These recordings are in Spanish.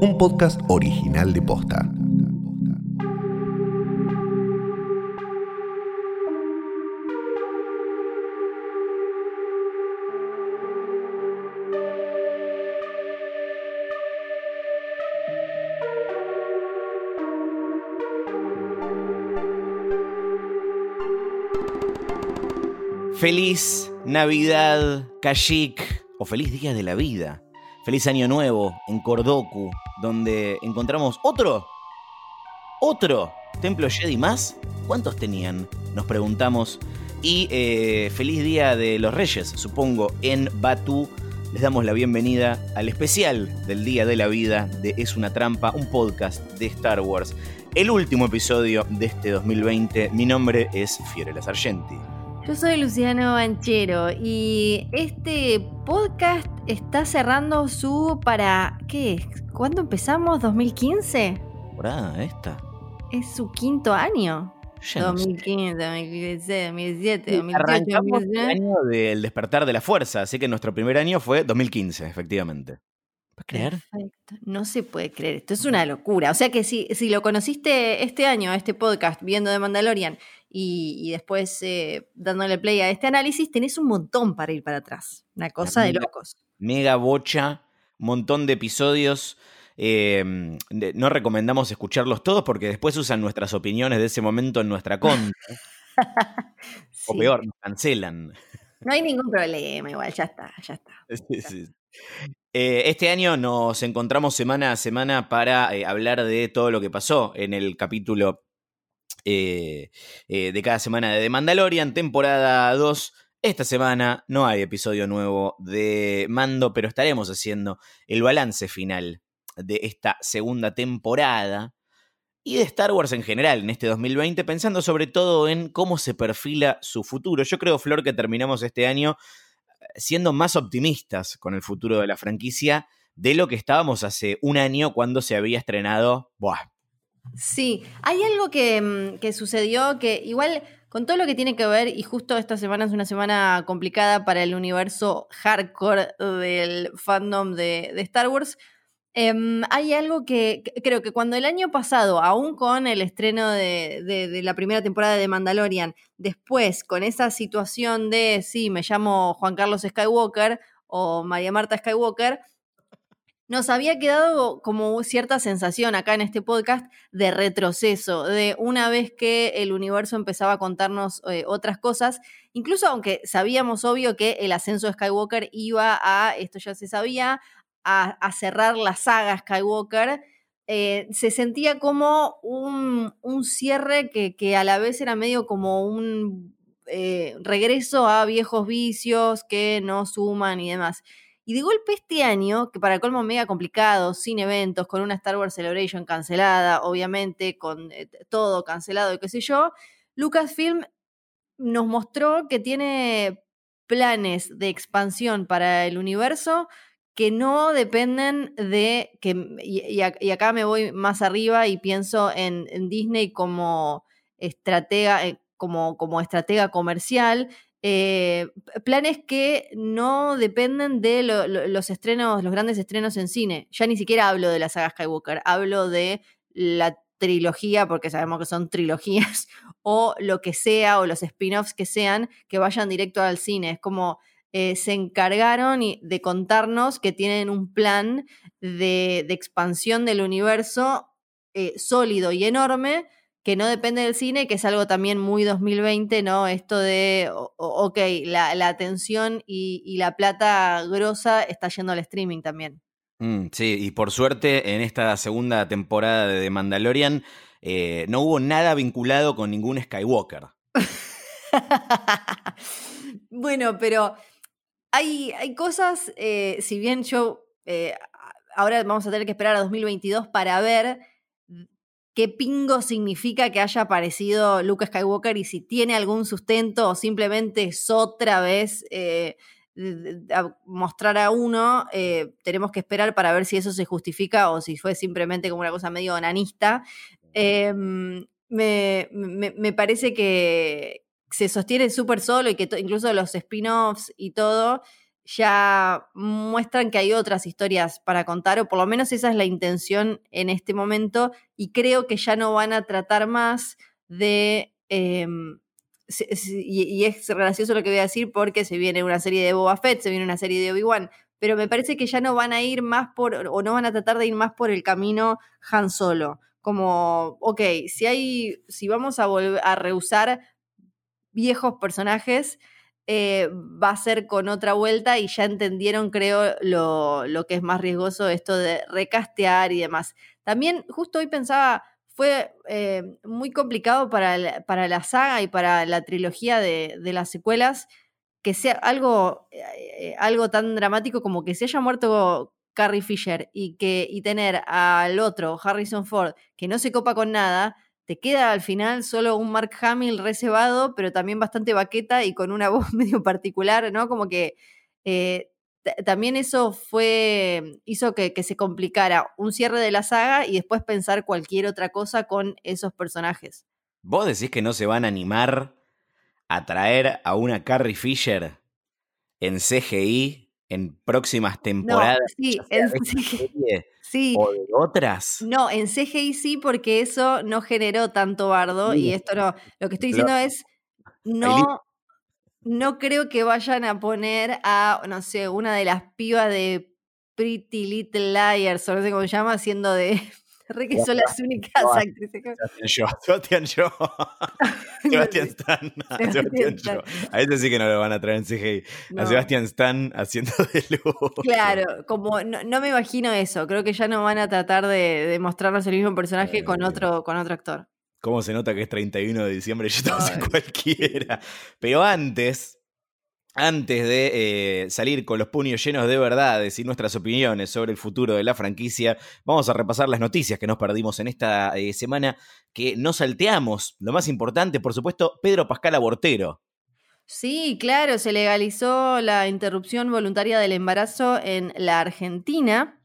un podcast original de Posta. Feliz Navidad, Kashik, o feliz Día de la Vida. Feliz Año Nuevo en Kordoku, donde encontramos otro, otro templo Jedi más. ¿Cuántos tenían? Nos preguntamos. Y eh, feliz Día de los Reyes, supongo, en Batu. Les damos la bienvenida al especial del Día de la Vida de Es una Trampa, un podcast de Star Wars. El último episodio de este 2020. Mi nombre es Fiorella Sargenti. Yo soy Luciano Banchero y este podcast está cerrando su para. ¿Qué es? ¿Cuándo empezamos? ¿2015? Temporada esta. Es su quinto año. Ya no sé. 2015, 2016, 2017, Sí, 2018, Arrancamos el 2019. año del despertar de la fuerza, así que nuestro primer año fue 2015, efectivamente. ¿Puedes creer? Perfecto. No se puede creer. Esto es una locura. O sea que si, si lo conociste este año, este podcast, viendo de Mandalorian, y, y después eh, dándole play a este análisis, tenés un montón para ir para atrás. Una cosa de mega- locos. Mega bocha, montón de episodios. Eh, no recomendamos escucharlos todos porque después usan nuestras opiniones de ese momento en nuestra contra. O peor, nos cancelan. No hay ningún problema, igual, ya está, ya está. Sí, sí. Eh, este año nos encontramos semana a semana para eh, hablar de todo lo que pasó en el capítulo eh, de cada semana de The Mandalorian, temporada 2. Esta semana no hay episodio nuevo de Mando, pero estaremos haciendo el balance final de esta segunda temporada y de Star Wars en general en este 2020, pensando sobre todo en cómo se perfila su futuro. Yo creo, Flor, que terminamos este año siendo más optimistas con el futuro de la franquicia de lo que estábamos hace un año cuando se había estrenado. Buah, Sí, hay algo que, mm, que sucedió que igual con todo lo que tiene que ver, y justo esta semana es una semana complicada para el universo hardcore del fandom de Star Wars, em, hay algo que, creo que cuando el año pasado, aún con el estreno de la primera temporada de Mandalorian, después con esa situación de, sí, me llamo Juan Carlos Skywalker o María Marta Skywalker, nos había quedado como cierta sensación acá en este podcast de retroceso, de una vez que el universo empezaba a contarnos eh, otras cosas, incluso aunque sabíamos obvio que el ascenso de Skywalker iba a, esto ya se sabía, a, cerrar la saga Skywalker, eh, se sentía como un, un cierre que, que a la vez era medio como un eh, regreso a viejos vicios que no suman y demás. Y de golpe este año, que para el colmo mega complicado, sin eventos, con una Star Wars Celebration cancelada, obviamente, con eh, todo cancelado y qué sé yo, Lucasfilm nos mostró que tiene planes de expansión para el universo que no dependen de que, y, y ac- y acá me voy más arriba y pienso en, Disney como estratega, eh, como, como estratega comercial, eh, planes que no dependen de lo- lo- los estrenos, los grandes estrenos en cine. Ya ni siquiera hablo de la saga Skywalker, hablo de la trilogía, porque sabemos que son trilogías, o lo que sea, o los spin-offs que sean, que vayan directo al cine. Es como eh, se encargaron de contarnos que tienen un plan de, de expansión del universo eh, sólido y enorme que no depende del cine, que es algo también muy 2020, ¿no? Esto de, ok, la, la atención y, y la plata grosa está yendo al streaming también. Mm, sí, y por suerte en esta segunda temporada de The Mandalorian eh, no hubo nada vinculado con ningún Skywalker. bueno, pero hay, hay cosas, eh, si bien yo, eh, ahora vamos a tener que esperar a 2022 para ver qué pingo significa que haya aparecido Luke Skywalker y si tiene algún sustento o simplemente es otra vez eh, a mostrar a uno, eh, tenemos que esperar para ver si eso se justifica o si fue simplemente como una cosa medio onanista. Em, me, me- me parece que se sostiene súper solo y que incluso los spin-offs y todo ya muestran que hay otras historias para contar, o por lo menos esa es la intención en este momento, y creo que ya no van a tratar más de... em, y, es gracioso lo que voy a decir porque se viene una serie de Boba Fett, se viene una serie de Obi-Wan, pero me parece que ya no van a ir más por, o no van a tratar de ir más por el camino Han Solo. Como, ok, si hay, si vamos a volver a reusar viejos personajes, eh, va a ser con otra vuelta y ya entendieron, creo, lo, lo que es más riesgoso esto de recastear y demás. También, justo hoy pensaba, fue eh, muy complicado para, para la saga y para la trilogía de, de las secuelas que sea algo, eh, algo tan dramático como que se haya muerto Carrie Fisher y, que, y tener al otro, Harrison Ford, que no se copa con nada, te queda al final solo un Mark Hamill reservado, pero también bastante baqueta y con una voz medio particular, ¿no? Como que eh, también eso fue, hizo que, que se complicara un cierre de la saga y después pensar cualquier otra cosa con esos personajes. ¿Vos decís que no se van a animar a traer a una Carrie Fisher en CGI en próximas No, temporadas? sí, ya sea en serie sí, o de otras? No, en CGI sí, porque eso no generó tanto bardo y esto no. Lo que estoy diciendo es, no, no creo que vayan a poner a, no sé, una de las pibas de Pretty Little Liars, o no sé cómo se llama, haciendo de. Re que son las únicas actrices. que- Sebastián Shaw, Sebastián Stan, Sebastián. Shaw. A ese sí que no lo van a traer en CGI. A. Sebastián Stan haciendo de luz. Claro, como no, no me imagino eso. Creo que ya no van a tratar de, de mostrarnos el mismo personaje con otro, con otro actor. ¿Cómo se nota que es 31 de diciembre y estamos en cualquiera? Pero antes, antes de eh, salir con los puños llenos de verdades y nuestras opiniones sobre el futuro de la franquicia, vamos a repasar las noticias que nos perdimos en esta eh, semana, que no salteamos. Lo más importante, por supuesto, Pedro Pascal Abortero. Sí, claro, se legalizó la interrupción voluntaria del embarazo en la Argentina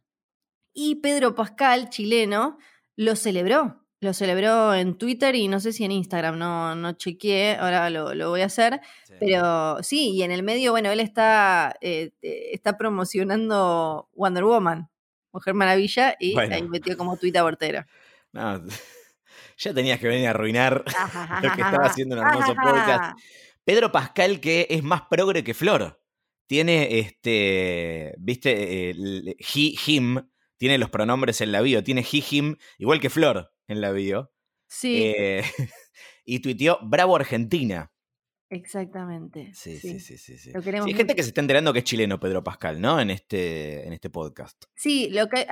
y Pedro Pascal, chileno, lo celebró. Lo celebró en Twitter y no sé si en Instagram, no, no chequeé, ahora lo, lo voy a hacer. Pero sí, y en el medio, bueno, él está, eh, eh, está promocionando Wonder Woman, Mujer Maravilla, y Bueno. ahí metió como tuit abortera. No, ya tenías que venir a arruinar lo que estaba haciendo un hermoso podcast. Pedro Pascal, que es más progre que Flor. Tiene este. ¿Viste? El he, him. Tiene los pronombres en la bio. Tiene he, him, igual que Flor en la bio. Sí, Eh, y tuiteó Bravo Argentina. exactamente. Sí, sí, sí, sí. sí. Lo queremos Sí, hay gente que se está enterando que es chileno Pedro Pascal, ¿no? En este, en este podcast. Sí, lo que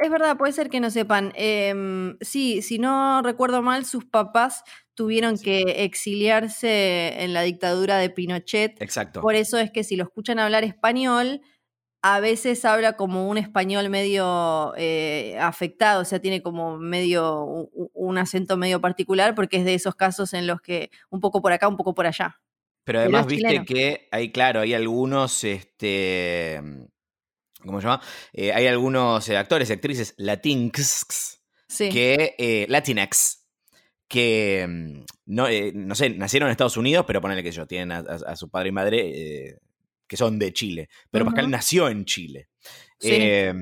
es verdad, puede ser que no sepan. Em, sí, si no recuerdo mal, sus papás tuvieron Sí. que exiliarse en la dictadura de Pinochet. Exacto. Por eso es que si lo escuchan hablar español, a veces habla como un español medio eh, afectado, o sea, tiene como medio un acento medio particular, porque es de esos casos en los que un poco por acá, un poco por allá. Pero además, viste que hay, claro, hay algunos, este, ¿cómo se llama? Eh, hay algunos eh, actores y actrices latinx, Sí. que, eh, latinx, que, mm, no, eh, no sé, nacieron en Estados Unidos, pero ponele que yo, tienen a, a- a su padre y madre eh, que son de Chile. Pero Pascal nació en Chile. Sí. Eh,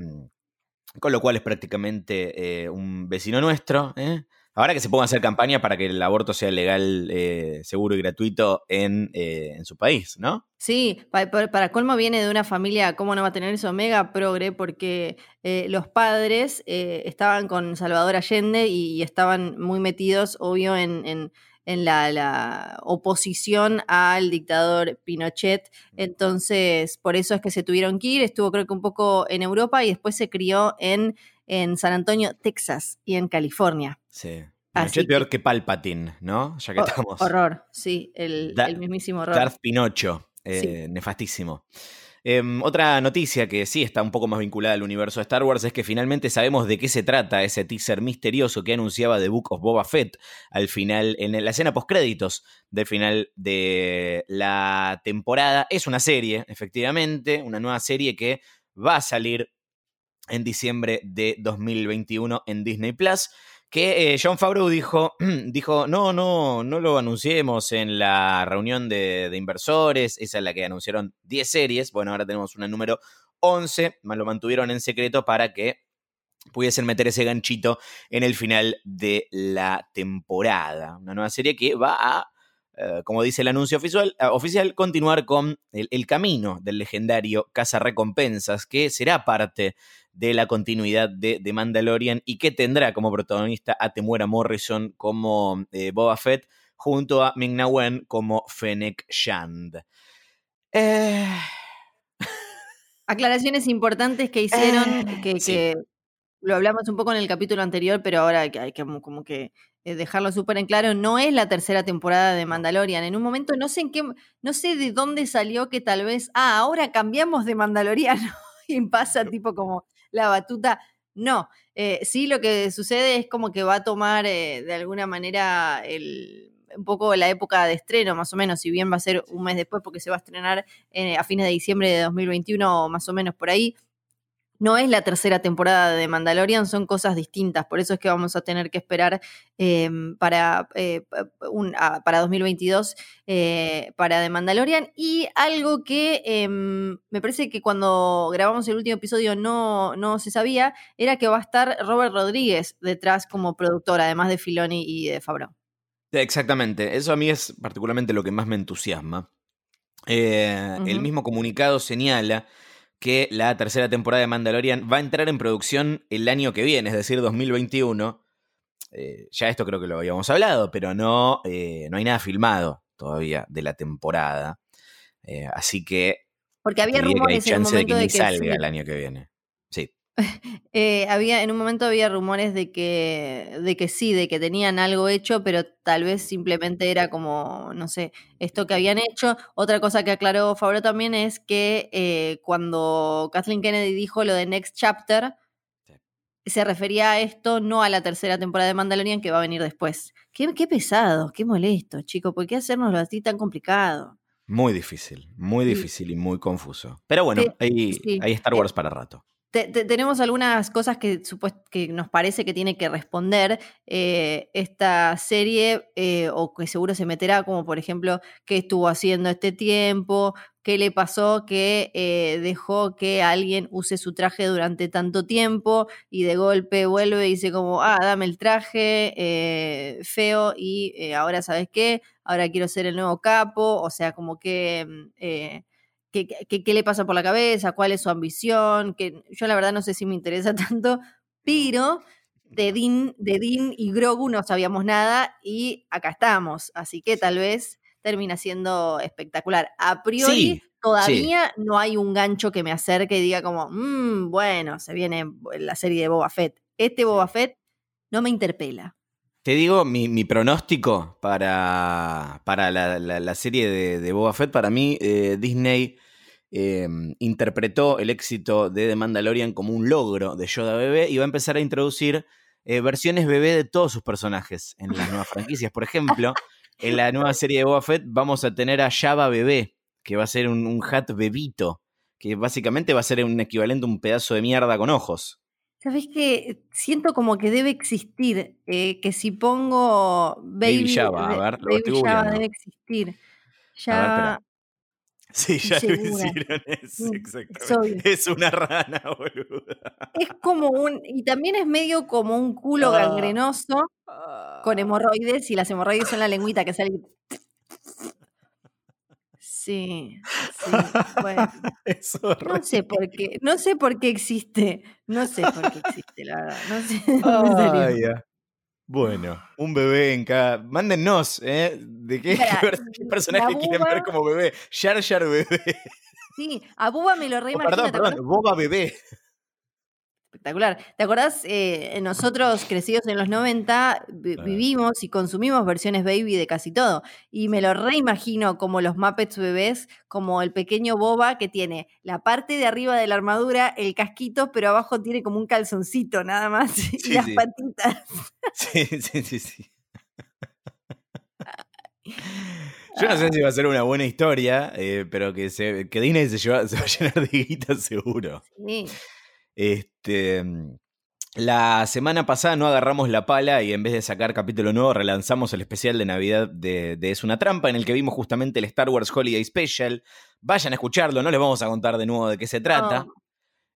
con lo cual es prácticamente eh, un vecino nuestro. ¿eh? Ahora que se ponga a hacer campaña para que el aborto sea legal, eh, seguro y gratuito en, eh, en su país, ¿no? Sí, pa- pa- para, colmo viene de una familia, ¿cómo no va a tener eso? Mega progre, porque eh, los padres estaban con Salvador Allende y, y estaban muy metidos, obvio, en, en- en la, la oposición al dictador Pinochet. Entonces, por eso es que se tuvieron que ir. Estuvo creo que un poco en Europa y después se crió en, en San Antonio, Texas y en California. Sí. Así Pinochet peor que- que Palpatine, ¿no? Ya que estamos. Horror, sí, el, Da- el mismísimo horror. Darth Pinocho. eh, Nefastísimo. Em, otra noticia que sí está un poco más vinculada al universo de Star Wars es que finalmente sabemos de qué se trata ese teaser misterioso que anunciaba The Book of Boba Fett al final, en la escena postcréditos del final de la temporada. Es una serie, efectivamente, una nueva serie que va a salir en diciembre de 2021 en Disney Plus, que eh, John Favreau dijo, dijo, no, no, no lo anunciemos en la reunión de, de, inversores, esa es la que anunciaron 10 series, bueno, ahora tenemos una número 11, lo mantuvieron en secreto para que pudiesen meter ese ganchito en el final de la temporada. Una nueva serie que va a, eh, como dice el anuncio oficial, eh, oficial continuar con el, el, camino del legendario Casa Recompensas, que será parte de la continuidad de, de Mandalorian y que tendrá como protagonista a Temuera Morrison como eh, Boba Fett, junto a Ming-Na Wen como Fennec Shand. Eh... Aclaraciones importantes que hicieron, eh, que, sí. que, lo hablamos un poco en el capítulo anterior, pero ahora hay que, como que dejarlo súper en claro, no es la tercera temporada de Mandalorian. En un momento no sé en qué, no sé de dónde salió que tal vez, ah, ahora cambiamos de Mandaloriano y pasa tipo como la batuta. No, eh, sí lo que sucede es como que va a tomar eh, de alguna manera el, un poco la época de estreno, más o menos, si bien va a ser un mes después porque se va a estrenar eh, a fines de diciembre de 2021 o más o menos por ahí. No es la tercera temporada de Mandalorian, son cosas distintas, por eso es que vamos a tener que esperar eh, para, eh, un, ah, para 2022 eh, para The Mandalorian. Y algo que em, me parece que cuando grabamos el último episodio no, no se sabía, era que va a estar Robert Rodríguez detrás como productor, además de Filoni y de Favreau. Exactamente, eso a mí es particularmente lo que más me entusiasma. Uh -huh. El mismo comunicado señala que la tercera temporada de Mandalorian va a entrar en producción el año que viene, es decir, 2021. Eh, ya esto creo que lo habíamos hablado, pero no, eh, no hay nada filmado todavía de la temporada. Eh, así que. Porque había rumores que hay chance en el momento de que, de ni que salga sí. el año que viene. Eh, había, en un momento había rumores de que, de que sí, de que tenían algo hecho, pero tal vez simplemente era como, no sé, esto que habían hecho. Otra cosa que aclaró Favreau también es que eh, cuando Kathleen Kennedy dijo lo de Next Chapter, Sí. se refería a esto, no a la tercera temporada de Mandalorian que va a venir después. Qué, qué pesado, qué molesto, chicos, ¿por qué hacernoslo así tan complicado? Muy difícil, muy difícil y muy confuso. Pero bueno, sí. hay Star Eh, Wars para rato. Te- te- tenemos algunas cosas que, que nos parece que tiene que responder eh, esta serie eh, o que seguro se meterá, como por ejemplo, qué estuvo haciendo este tiempo, qué le pasó que eh, dejó que alguien use su traje durante tanto tiempo y de golpe vuelve y dice como, ah, dame el traje feo y ahora sabes qué, ahora quiero ser el nuevo capo, o sea, como que... qué, qué- qué le pasa por la cabeza, cuál es su ambición, que yo la verdad no sé si me interesa tanto, pero de Dean, de Dean y Grogu no sabíamos nada y acá estamos, así que tal vez termina siendo espectacular. A priori Sí, sí. todavía no hay un gancho que me acerque y diga como, "Mm, bueno, se viene la serie de Boba Fett. Este Boba Fett no me interpela. Te digo, mi, pronóstico para, para la, la- serie de, Boba Fett, para mí, eh, Disney eh, interpretó el éxito de The Mandalorian como un logro de Yoda bebé y va a empezar a introducir eh, versiones bebé de todos sus personajes en las nuevas franquicias. Por ejemplo, en la nueva serie de Boba Fett vamos a tener a Java bebé, que va a ser un, un hat bebito, que básicamente va a ser un equivalente a un pedazo de mierda con ojos. ¿Sabes qué? Siento como que debe existir, eh, que si pongo Baby, Baby Java, a ver, lo Baby Java debe existir. Ver, Ya. Sí, ya lo hicieron eso, Mm, exactamente. es. Es una rana, boluda. Es como un, y también es medio como un culo Ah, gangrenoso con ah. hemorroides, y las hemorroides son la lengüita que sale. Sí, sí, bueno. Es No sé por qué, no sé por qué existe, no sé por qué existe, la verdad, no sé. Ay, ya. Bueno, un bebé en cada. Mándennos, ¿eh? ¿De qué, personaje quieren ver como bebé? Jar Jar bebé. sí, a Buba me lo Oh, reimagino, perdón, ¿te perdón, acordás? Boba bebé. Espectacular. ¿Te acordás? eh, nosotros crecidos en los 90 vi- Claro. vivimos y consumimos versiones baby de casi todo. Y me lo reimagino como los Muppets bebés, como el pequeño Boba que tiene la parte de arriba de la armadura, el casquito, pero abajo tiene como un calzoncito nada más y las sí. patitas. Sí, sí, sí, sí. Yo no sé si va a ser una buena historia, eh, pero que, se, que Disney se, lleva- se va a llenar de guita seguro. Sí. Este, mm, La semana pasada no agarramos la pala y en vez de sacar capítulo nuevo relanzamos el especial de Navidad de, Es una trampa en el que vimos justamente el Star Wars Holiday Special. Vayan a escucharlo, no les vamos a contar de nuevo de qué se trata.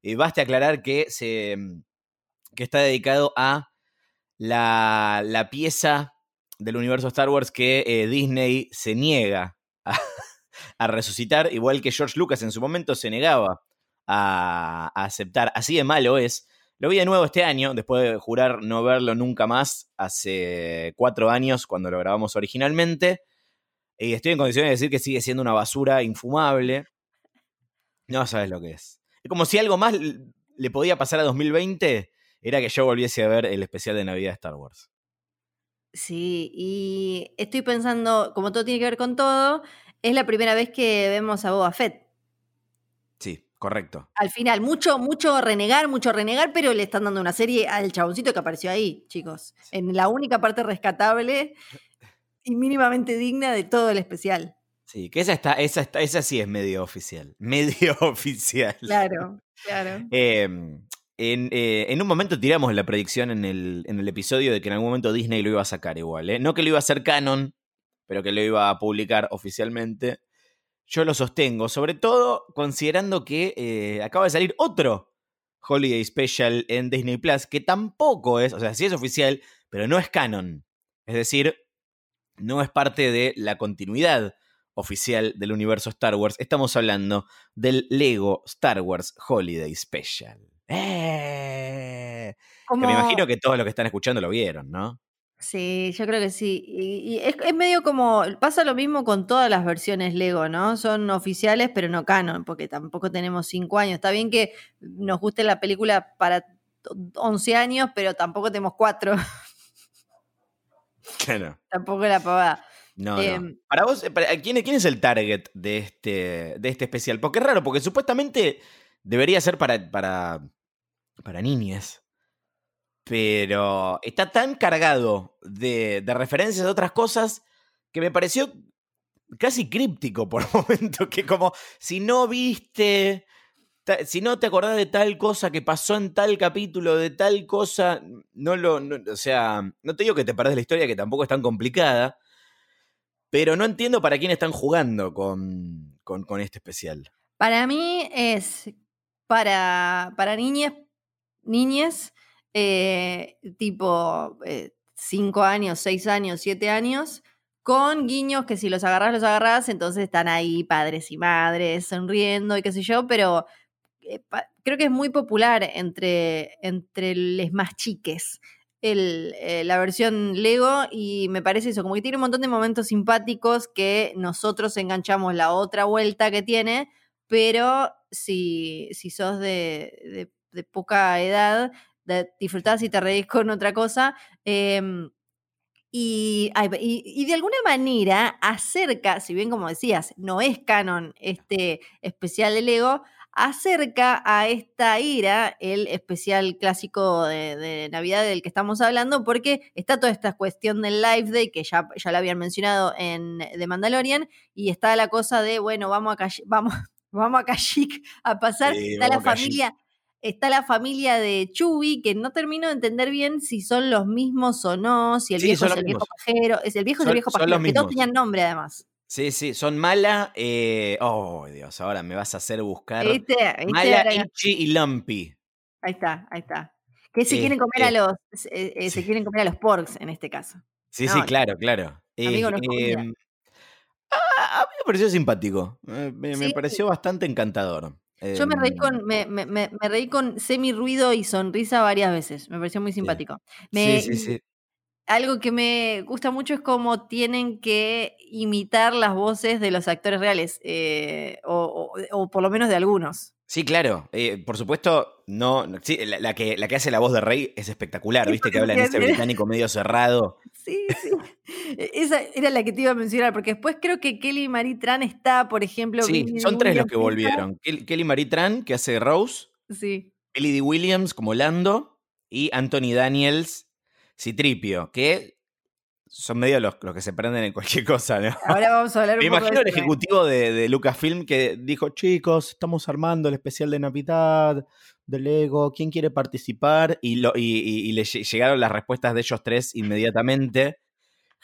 Y baste aclarar que, se, que está dedicado a la, la pieza del universo Star Wars que eh, Disney se niega a, resucitar, igual que George Lucas en su momento se negaba a, aceptar. Así de malo es. Lo vi de nuevo este año, después de jurar no verlo nunca más, hace cuatro años cuando lo grabamos originalmente. Y estoy en condiciones de decir que sigue siendo una basura infumable. No sabes lo que es. Es como si algo más le podía pasar a 2020, era que yo volviese a ver el especial de Navidad de Star Wars. Sí, y estoy pensando, como todo tiene que ver con todo, es la primera vez que vemos a Boba Fett. Sí, correcto. Al final, mucho, mucho renegar, mucho renegar, pero le están dando una serie al chaboncito que apareció ahí, chicos. En la única parte rescatable y mínimamente digna de todo el especial. Sí, que esa está, esa está, esa sí es medio oficial. Medio oficial. Claro, claro. Em, eh, en, un momento tiramos la predicción en el, en el, episodio de que en algún momento Disney lo iba a sacar igual. ¿eh? No que lo iba a hacer canon, pero que lo iba a publicar oficialmente. Yo lo sostengo, sobre todo considerando que eh, acaba de salir otro Holiday Special en Disney Plus, que tampoco es, o sea, sí es oficial, pero no es canon. Es decir, no es parte de la continuidad oficial del universo Star Wars. Estamos hablando del Lego Star Wars Holiday Special. ¡Eh! Que me imagino que todos los que están escuchando lo vieron, ¿no? Sí, yo creo que sí. Y, es, medio como, pasa lo mismo con todas las versiones Lego, ¿no? Son oficiales, pero no canon, porque tampoco tenemos cinco años. Está bien que nos guste la película para 11 años, pero tampoco tenemos cuatro. Claro. tampoco la pavada. No, em, Para vos, ¿quién, ¿quién, es el target de este, de este especial? Porque es raro, porque supuestamente debería ser para, para para niñas. Pero está tan cargado de, de referencias a otras cosas que me pareció casi críptico por momento, que como si no viste, si no te acordás de tal cosa que pasó en tal capítulo, de tal cosa, no lo, o sea, no te digo que te perdés la historia, que tampoco es tan complicada, pero no entiendo para quién están jugando con, con, este especial. Para mí es para, para niñas niñas, eh, tipo 5 eh, años, 6 años, 7 años, con guiños que si los agarras, los agarras, entonces están ahí padres y madres sonriendo y qué sé yo, pero eh, creo que es muy popular entre, entre los más chiques. la versión Lego y me parece eso, como que tiene un montón de momentos simpáticos que nosotros enganchamos la otra vuelta que tiene, pero si, si sos de de poca edad, de, disfrutás y te reís con otra cosa. Em, y, y, de alguna manera acerca, si bien como decías, no es canon este especial de Lego, acerca a esta ira el especial clásico de, Navidad del que estamos hablando, porque está toda esta cuestión del Live Day, que ya, ya la habían mencionado en The Mandalorian, y está la cosa de, bueno, vamos a, vamos, vamos a Kashyyyk a pasar, está la familia está la familia de Chubi, que no termino de entender bien si son los mismos o no, si el viejo es el viejo pajero, es el viejo es el viejo pajero, que todos tenían nombre además. Sí, sí, son Mala, eh, oh Dios, ahora me vas a hacer buscar. Mala, Ichi y Lumpy. Ahí está, ahí está. Que se quieren comer a este, los, eh, eh, se quieren comer a los porks en este caso. Sí, sí, claro, claro. Amigo, em, a, mí me pareció simpático. me pareció bastante encantador. Yo me reí em, con, me, me, me, reí con semi ruido y sonrisa varias veces. Me pareció muy simpático. sí, sí, sí. Algo que me gusta mucho es cómo tienen que imitar las voces de los actores reales, eh, o, o, por lo menos de algunos. Sí, claro. Eh, por supuesto, no. Sí, la, que, la que hace la voz de Rey es espectacular, ¿viste? Que habla en ese británico medio cerrado. Sí, sí. E, esa era la que te iba a mencionar, porque después creo que Kelly Marie Tran está, por ejemplo. Sí, son tres los que volvieron. Kelly Marie Tran, que hace Rose. Sí. Ellie D. Williams como Lando. Y Anthony Daniels, Citripio, que son medio los, los, que se prenden en cualquier cosa, ¿no? Ahora vamos a hablar un Me imagino el ejecutivo de, de, Lucasfilm que dijo, chicos, estamos armando el especial de Navidad, de Lego, ¿quién quiere participar? Y, lo, y, le llegaron las respuestas de ellos tres inmediatamente.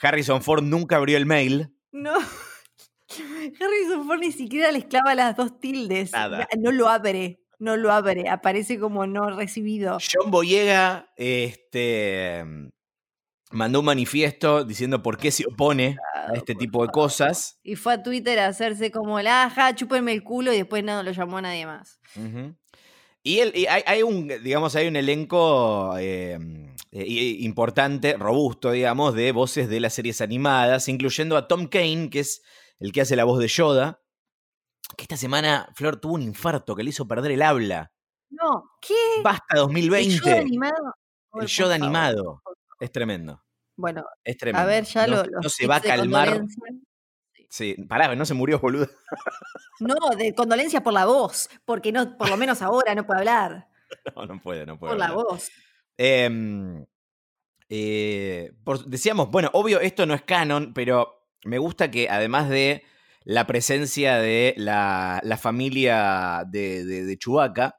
Harrison Ford nunca abrió el mail. No. Harrison Ford ni siquiera les clava las dos tildes. No lo abre, no lo abre. Aparece como no recibido. John Boyega este, mandó un manifiesto diciendo por qué se opone a este tipo de cosas. Y fue a Twitter a hacerse como el aja, chúpenme el culo y después no lo llamó a nadie más. Y, hay, un, digamos, hay un elenco em, eh, importante, robusto, digamos, de voces de las series animadas, incluyendo a Tom Kane, que es el que hace la voz de Yoda, que esta semana Flor tuvo un infarto que le hizo perder el habla. No, ¿qué? Basta 2020. ¿El Yoda animado? El Yoda animado. Es tremendo. Bueno, es tremendo. A ver, ya no, lo. No se va a calmar. Sí, pará, no se murió, boludo. No, de condolencia por la voz, porque no, por lo menos ahora no puede hablar. No, no puede, no puede. Por la voz. Em, eh, decíamos, bueno, obvio, esto no es canon, pero me gusta que además de la presencia de la, familia de, de, Chewbacca,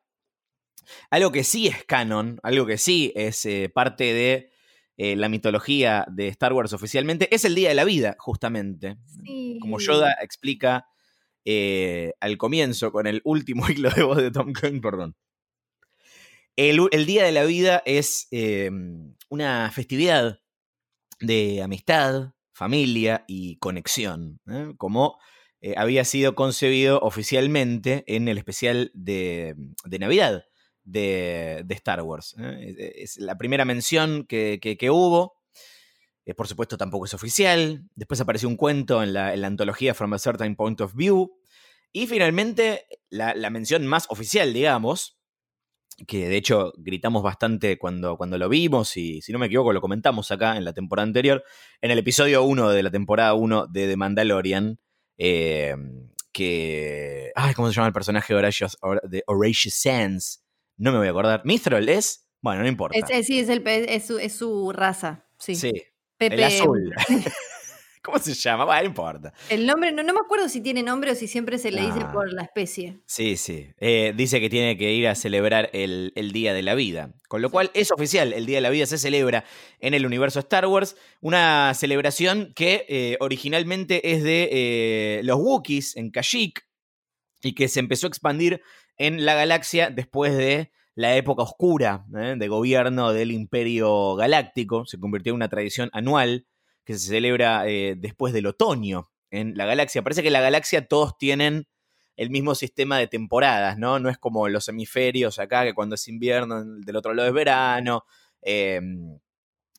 algo que sí es canon, algo que sí es eh, parte de eh, la mitología de Star Wars oficialmente, es el Día de la Vida, justamente. Como Yoda explica eh, al comienzo con el último hilo de voz de Tom Cruise, perdón. El, Día de la Vida es em, una festividad de amistad, familia y conexión, ¿eh? como había sido concebido oficialmente en el especial de, de Navidad de, Star Wars. ¿eh? Es la primera mención que, hubo. Eh, por supuesto, tampoco es oficial. Después apareció un cuento en la, antología From a Certain Point of View. Y finalmente, la, mención más oficial, digamos, que de hecho gritamos bastante cuando, cuando lo vimos y si no me equivoco lo comentamos acá en la temporada anterior, en el episodio 1 de la temporada 1 de The Mandalorian, eh, que... Ay, ¿cómo se llama el personaje de Horatius Sands? No me voy a acordar. Mithril es, bueno, no importa. sí, es, el, es, su, es su raza, sí. Sí, el azul. ¿Cómo se llama? Bueno, no importa. El nombre, no, no, me acuerdo si tiene nombre o si siempre se le dice ah. por la especie. Sí, sí. Eh, dice que tiene que ir a celebrar el, Día de la Vida. Con lo cual es oficial, el Día de la Vida se celebra en el universo Star Wars. Una celebración que eh, originalmente es de eh, los Wookiees en Kashyyyk y que se empezó a expandir en la galaxia después de la época oscura ¿eh? de gobierno del Imperio Galáctico. Se convirtió en una tradición anual que se celebra eh, después del otoño en la galaxia. Parece que en la galaxia todos tienen el mismo sistema de temporadas, ¿no? No es como los hemisferios acá, que cuando es invierno, del otro lado es verano. Em,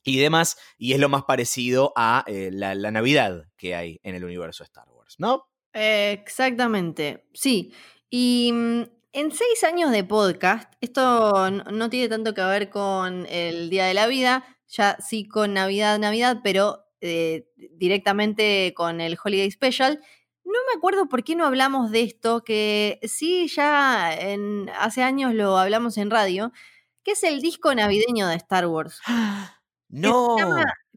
y demás, y es lo más parecido a eh, la, Navidad que hay en el universo Star Wars, ¿no? exactamente, sí. Y mm, en seis años de podcast, esto no tiene tanto que ver con el Día de la Vida, ya sí con Navidad, Navidad, pero eh, directamente con el Holiday Special. No me acuerdo por qué no hablamos de esto, que sí ya en, hace años lo hablamos en radio, que es el disco navideño de Star Wars. ¡No!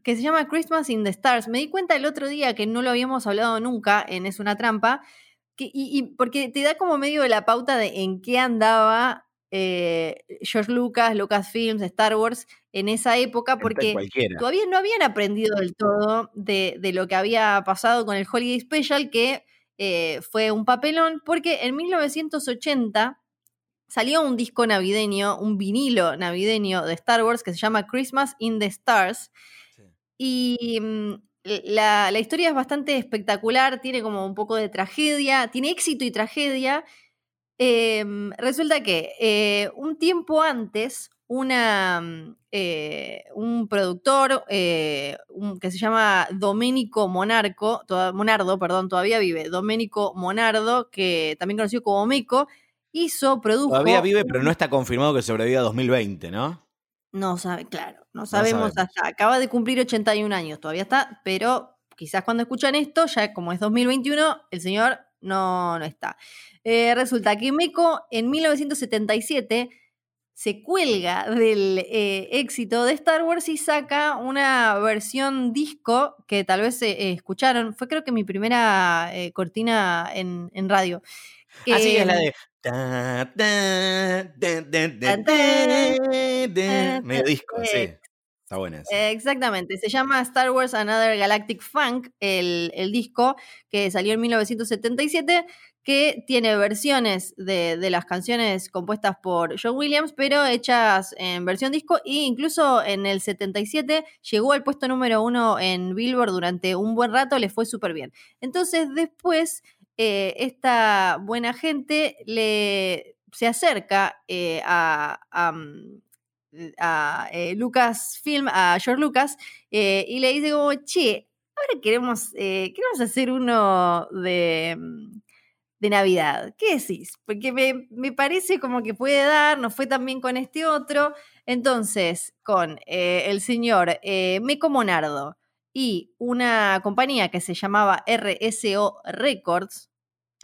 Que se, llama, Christmas in the Stars. Me di cuenta el otro día que no lo habíamos hablado nunca en Es una trampa y, porque te da como medio de la pauta de en qué andaba eh, George Lucas, Lucasfilms, Star Wars en esa época, porque todavía no habían aprendido del todo de, lo que había pasado con el Holiday Special, que eh, fue un papelón, porque en 1980 salió un disco navideño, un vinilo navideño de Star Wars que se llama Christmas in the Stars. Y la, historia es bastante espectacular, tiene como un poco de tragedia, tiene éxito y tragedia. Em, resulta que eh, un tiempo antes, una, mm, eh, un productor eh, que se llama Domenico Monarco, Monardo, perdón, todavía vive, Domenico Monardo, que también conocido como Meco, hizo, produjo... Todavía vive, pero no está confirmado que sobreviva a 2020, ¿no? No sabe, claro, no sabemos, hasta. Acaba de cumplir 81 años, todavía está, pero quizás cuando escuchan esto, ya como es 2021, el señor no, no está. Eh, resulta que Meco en 1977 se cuelga del eh, éxito de Star Wars y saca una versión disco que tal vez eh, escucharon. Fue creo que mi primera cortina en, en radio. Así ah, es la de Medio disco, sí. Está buena esa. Exactamente, se llama Star Wars Another Galactic Funk, el, el disco que salió en 1977, que tiene versiones de, de las canciones compuestas por John Williams, pero hechas en versión disco, e incluso en el 77 llegó al puesto número uno en Billboard durante un buen rato, le fue súper bien. Entonces después eh, esta buena gente le, se acerca eh, a, a, mm, a eh, a George Lucas, y le dice como, che, ahora queremos, queremos hacer uno de, mm, de Navidad. ¿Qué decís? Porque me, me parece como que puede dar, no fue tan bien con este otro. Entonces, con el señor Meco Monardo y una compañía que se llamaba RSO Records,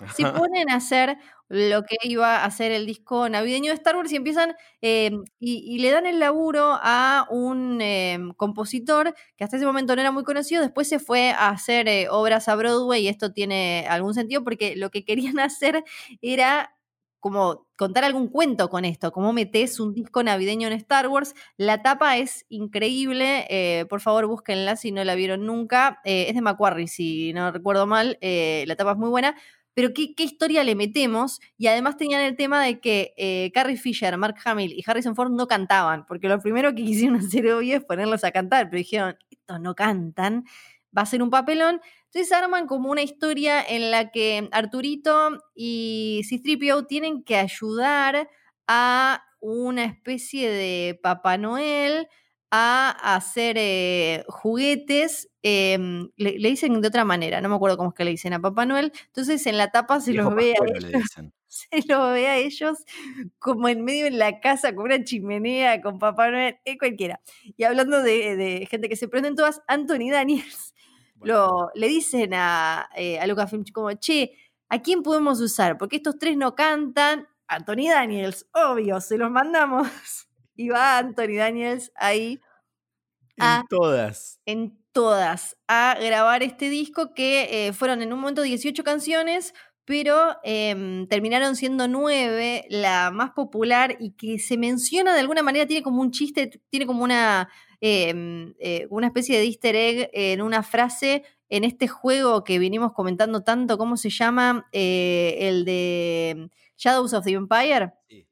se ponen a hacer lo que iba a ser el disco navideño de Star Wars y empiezan eh, y, y le dan el laburo a un eh, compositor que hasta ese momento no era muy conocido, después se fue a hacer eh, obras a Broadway y esto tiene algún sentido porque lo que querían hacer era como contar algún cuento con esto, cómo metes un disco navideño en Star Wars. La tapa es increíble, eh, por favor búsquenla si no la vieron nunca. Eh, es de Macquarie, si no recuerdo mal, eh, la tapa es muy buena. Pero ¿qué, qué historia le metemos? Y además tenían el tema de que Carrie Fisher, Mark Hamill y Harrison Ford no cantaban, porque lo primero que quisieron hacer hoy es ponerlos a cantar, pero dijeron, estos no cantan, va a ser un papelón. Entonces arman como una historia en la que Arturito y Cistripio tienen que ayudar a una especie de Papá Noel a hacer eh, juguetes. eh, le, le dicen de otra manera, no me acuerdo cómo es que le dicen a Papá Noel. Entonces en la tapa se los ve a ellos, se los ve a ellos como en medio en la casa con una chimenea con Papá Noel, eh, cualquiera. Y hablando de, de gente que se prenden todas, Anthony Daniels lo, le dicen a, eh, a Lucasfilm como, che, ¿a quién podemos usar? Porque estos tres no cantan. Anthony Daniels, obvio, se los mandamos. Y va Anthony Daniels ahí en a todas. en todas a grabar este disco que eh, fueron en un momento 18 canciones, pero em, terminaron siendo nueve, la más popular y que se menciona de alguna manera, tiene como un chiste, tiene como una, eh, una especie de easter egg en una frase en este juego que vinimos comentando tanto, ¿cómo se llama? Eh, el de Shadows of the Empire. Sí.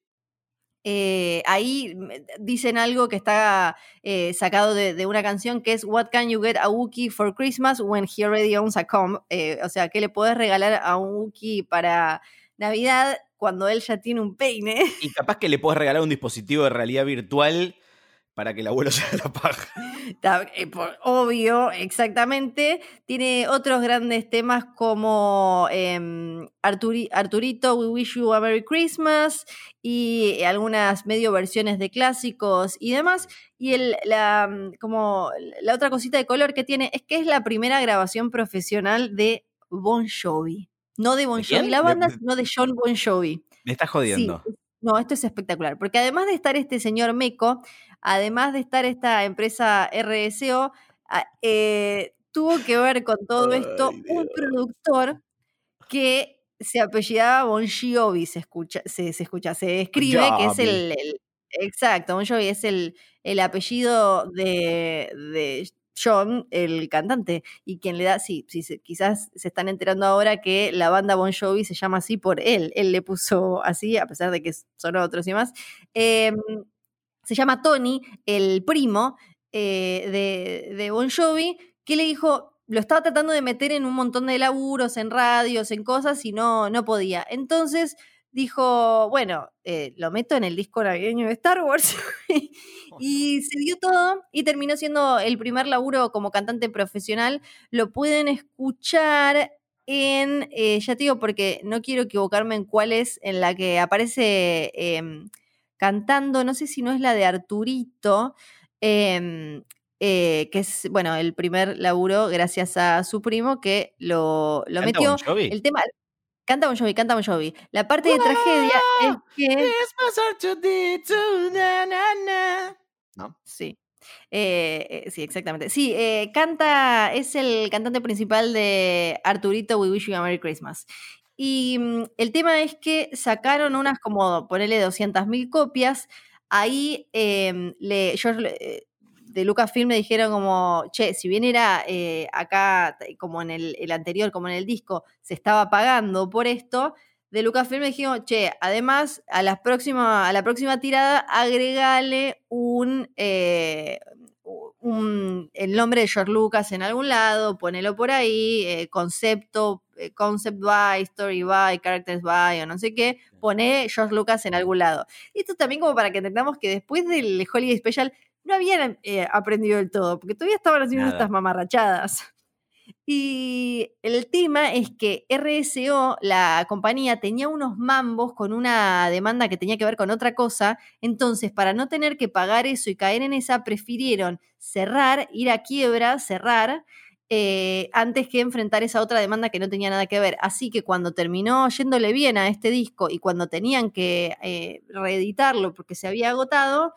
Eh, ahí dicen algo que está eh, sacado de, de una canción que es What can you get a Wookiee for Christmas when he already owns a comb? Eh, o sea, ¿qué le podés regalar a un Wookiee para Navidad cuando él ya tiene un peine? Y capaz que le puedes regalar un dispositivo de realidad virtual para que el abuelo se haga la paja. Eh, Obvio, exactamente. Tiene otros grandes temas como em, Arturi- Arturito, We Wish You a Merry Christmas y algunas medio versiones de clásicos y demás. Y el, la, mm, como la otra cosita de color que tiene es que es la primera grabación profesional de Bon Jovi. No de Bon ¿De Jovi la banda, sino de John Bon Jovi. Me estás jodiendo. no, esto es espectacular, porque además de estar este señor Meco, además de estar esta empresa RSO, a- eh, tuvo que ver con todo esto Ay, un productor que se apellidaba Bon Jovi, se escucha, se, se escucha, se escribe, que es el, el- exacto, Bon Jovi es el, el apellido de, de John, el cantante, y quien le da, sí, sí, quizás se están enterando ahora que la banda Bon Jovi se llama así por él, él le puso así, a pesar de que son otros y más. Em, se llama Tony, el primo eh, de, de Bon Jovi, que le dijo, lo estaba tratando de meter en un montón de laburos, en radios, en cosas, y no, no podía. Entonces dijo, bueno, eh, lo meto en el disco navideño de Star Wars. Oh, y se dio todo y terminó siendo el primer laburo como cantante profesional. Lo pueden escuchar en, eh, ya te digo, porque no quiero equivocarme en cuál es, en la que aparece em, cantando, no sé si no es la de Arturito, em, eh, que es, bueno, el primer laburo gracias a su primo que lo, lo ¿Canta metió. El tema, canta Bon Jovi, canta Bon Jovi. La parte de tragedia es que... ¿No? Sí. Eh, eh, sí, exactamente. Sí, eh, canta, es el cantante principal de Arturito We Wish You a Merry Christmas. Y mm, el tema es que sacaron unas como, ponele 200.000 copias. Ahí em, le, George, eh, de Lucasfilm le dijeron como, che, si bien era eh, acá, como en el, anterior, como en el disco, se estaba pagando por esto, de Lucasfilm le dijeron, che, además a la próxima, a la próxima tirada agregale un, eh, un, el nombre de George Lucas en algún lado, ponelo por ahí, eh, concepto, eh, concept by, story by, characters by, o no sé qué, pone George Lucas en algún lado. Esto también como para que entendamos que después del Holiday Special no habían eh, aprendido del todo, porque todavía estaban haciendo estas mamarrachadas. Y el tema es que RSO, la compañía, tenía unos mambos con una demanda que tenía que ver con otra cosa. Entonces, para no tener que pagar eso y caer en esa, prefirieron cerrar, ir a quiebra, cerrar, eh, antes que enfrentar esa otra demanda que no tenía nada que ver. Así que cuando terminó yéndole bien a este disco y cuando tenían que eh, reeditarlo porque se había agotado,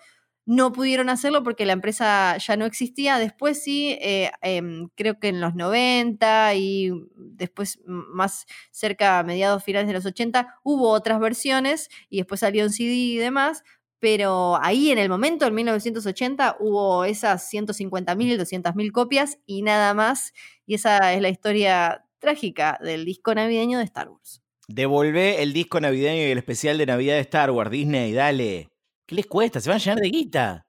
no pudieron hacerlo porque la empresa ya no existía. Después sí, eh, em, creo que en los 90 y después más cerca mediados finales de los 80 hubo otras versiones y después salió en CD y demás. Pero ahí en el momento, en 1980, hubo esas 150.000, 200.000 copias y nada más. Y esa es la historia trágica del disco navideño de Star Wars. Devolvé el disco navideño y el especial de Navidad de Star Wars, Disney, dale. ¿Qué les cuesta? Se van a llenar de guita.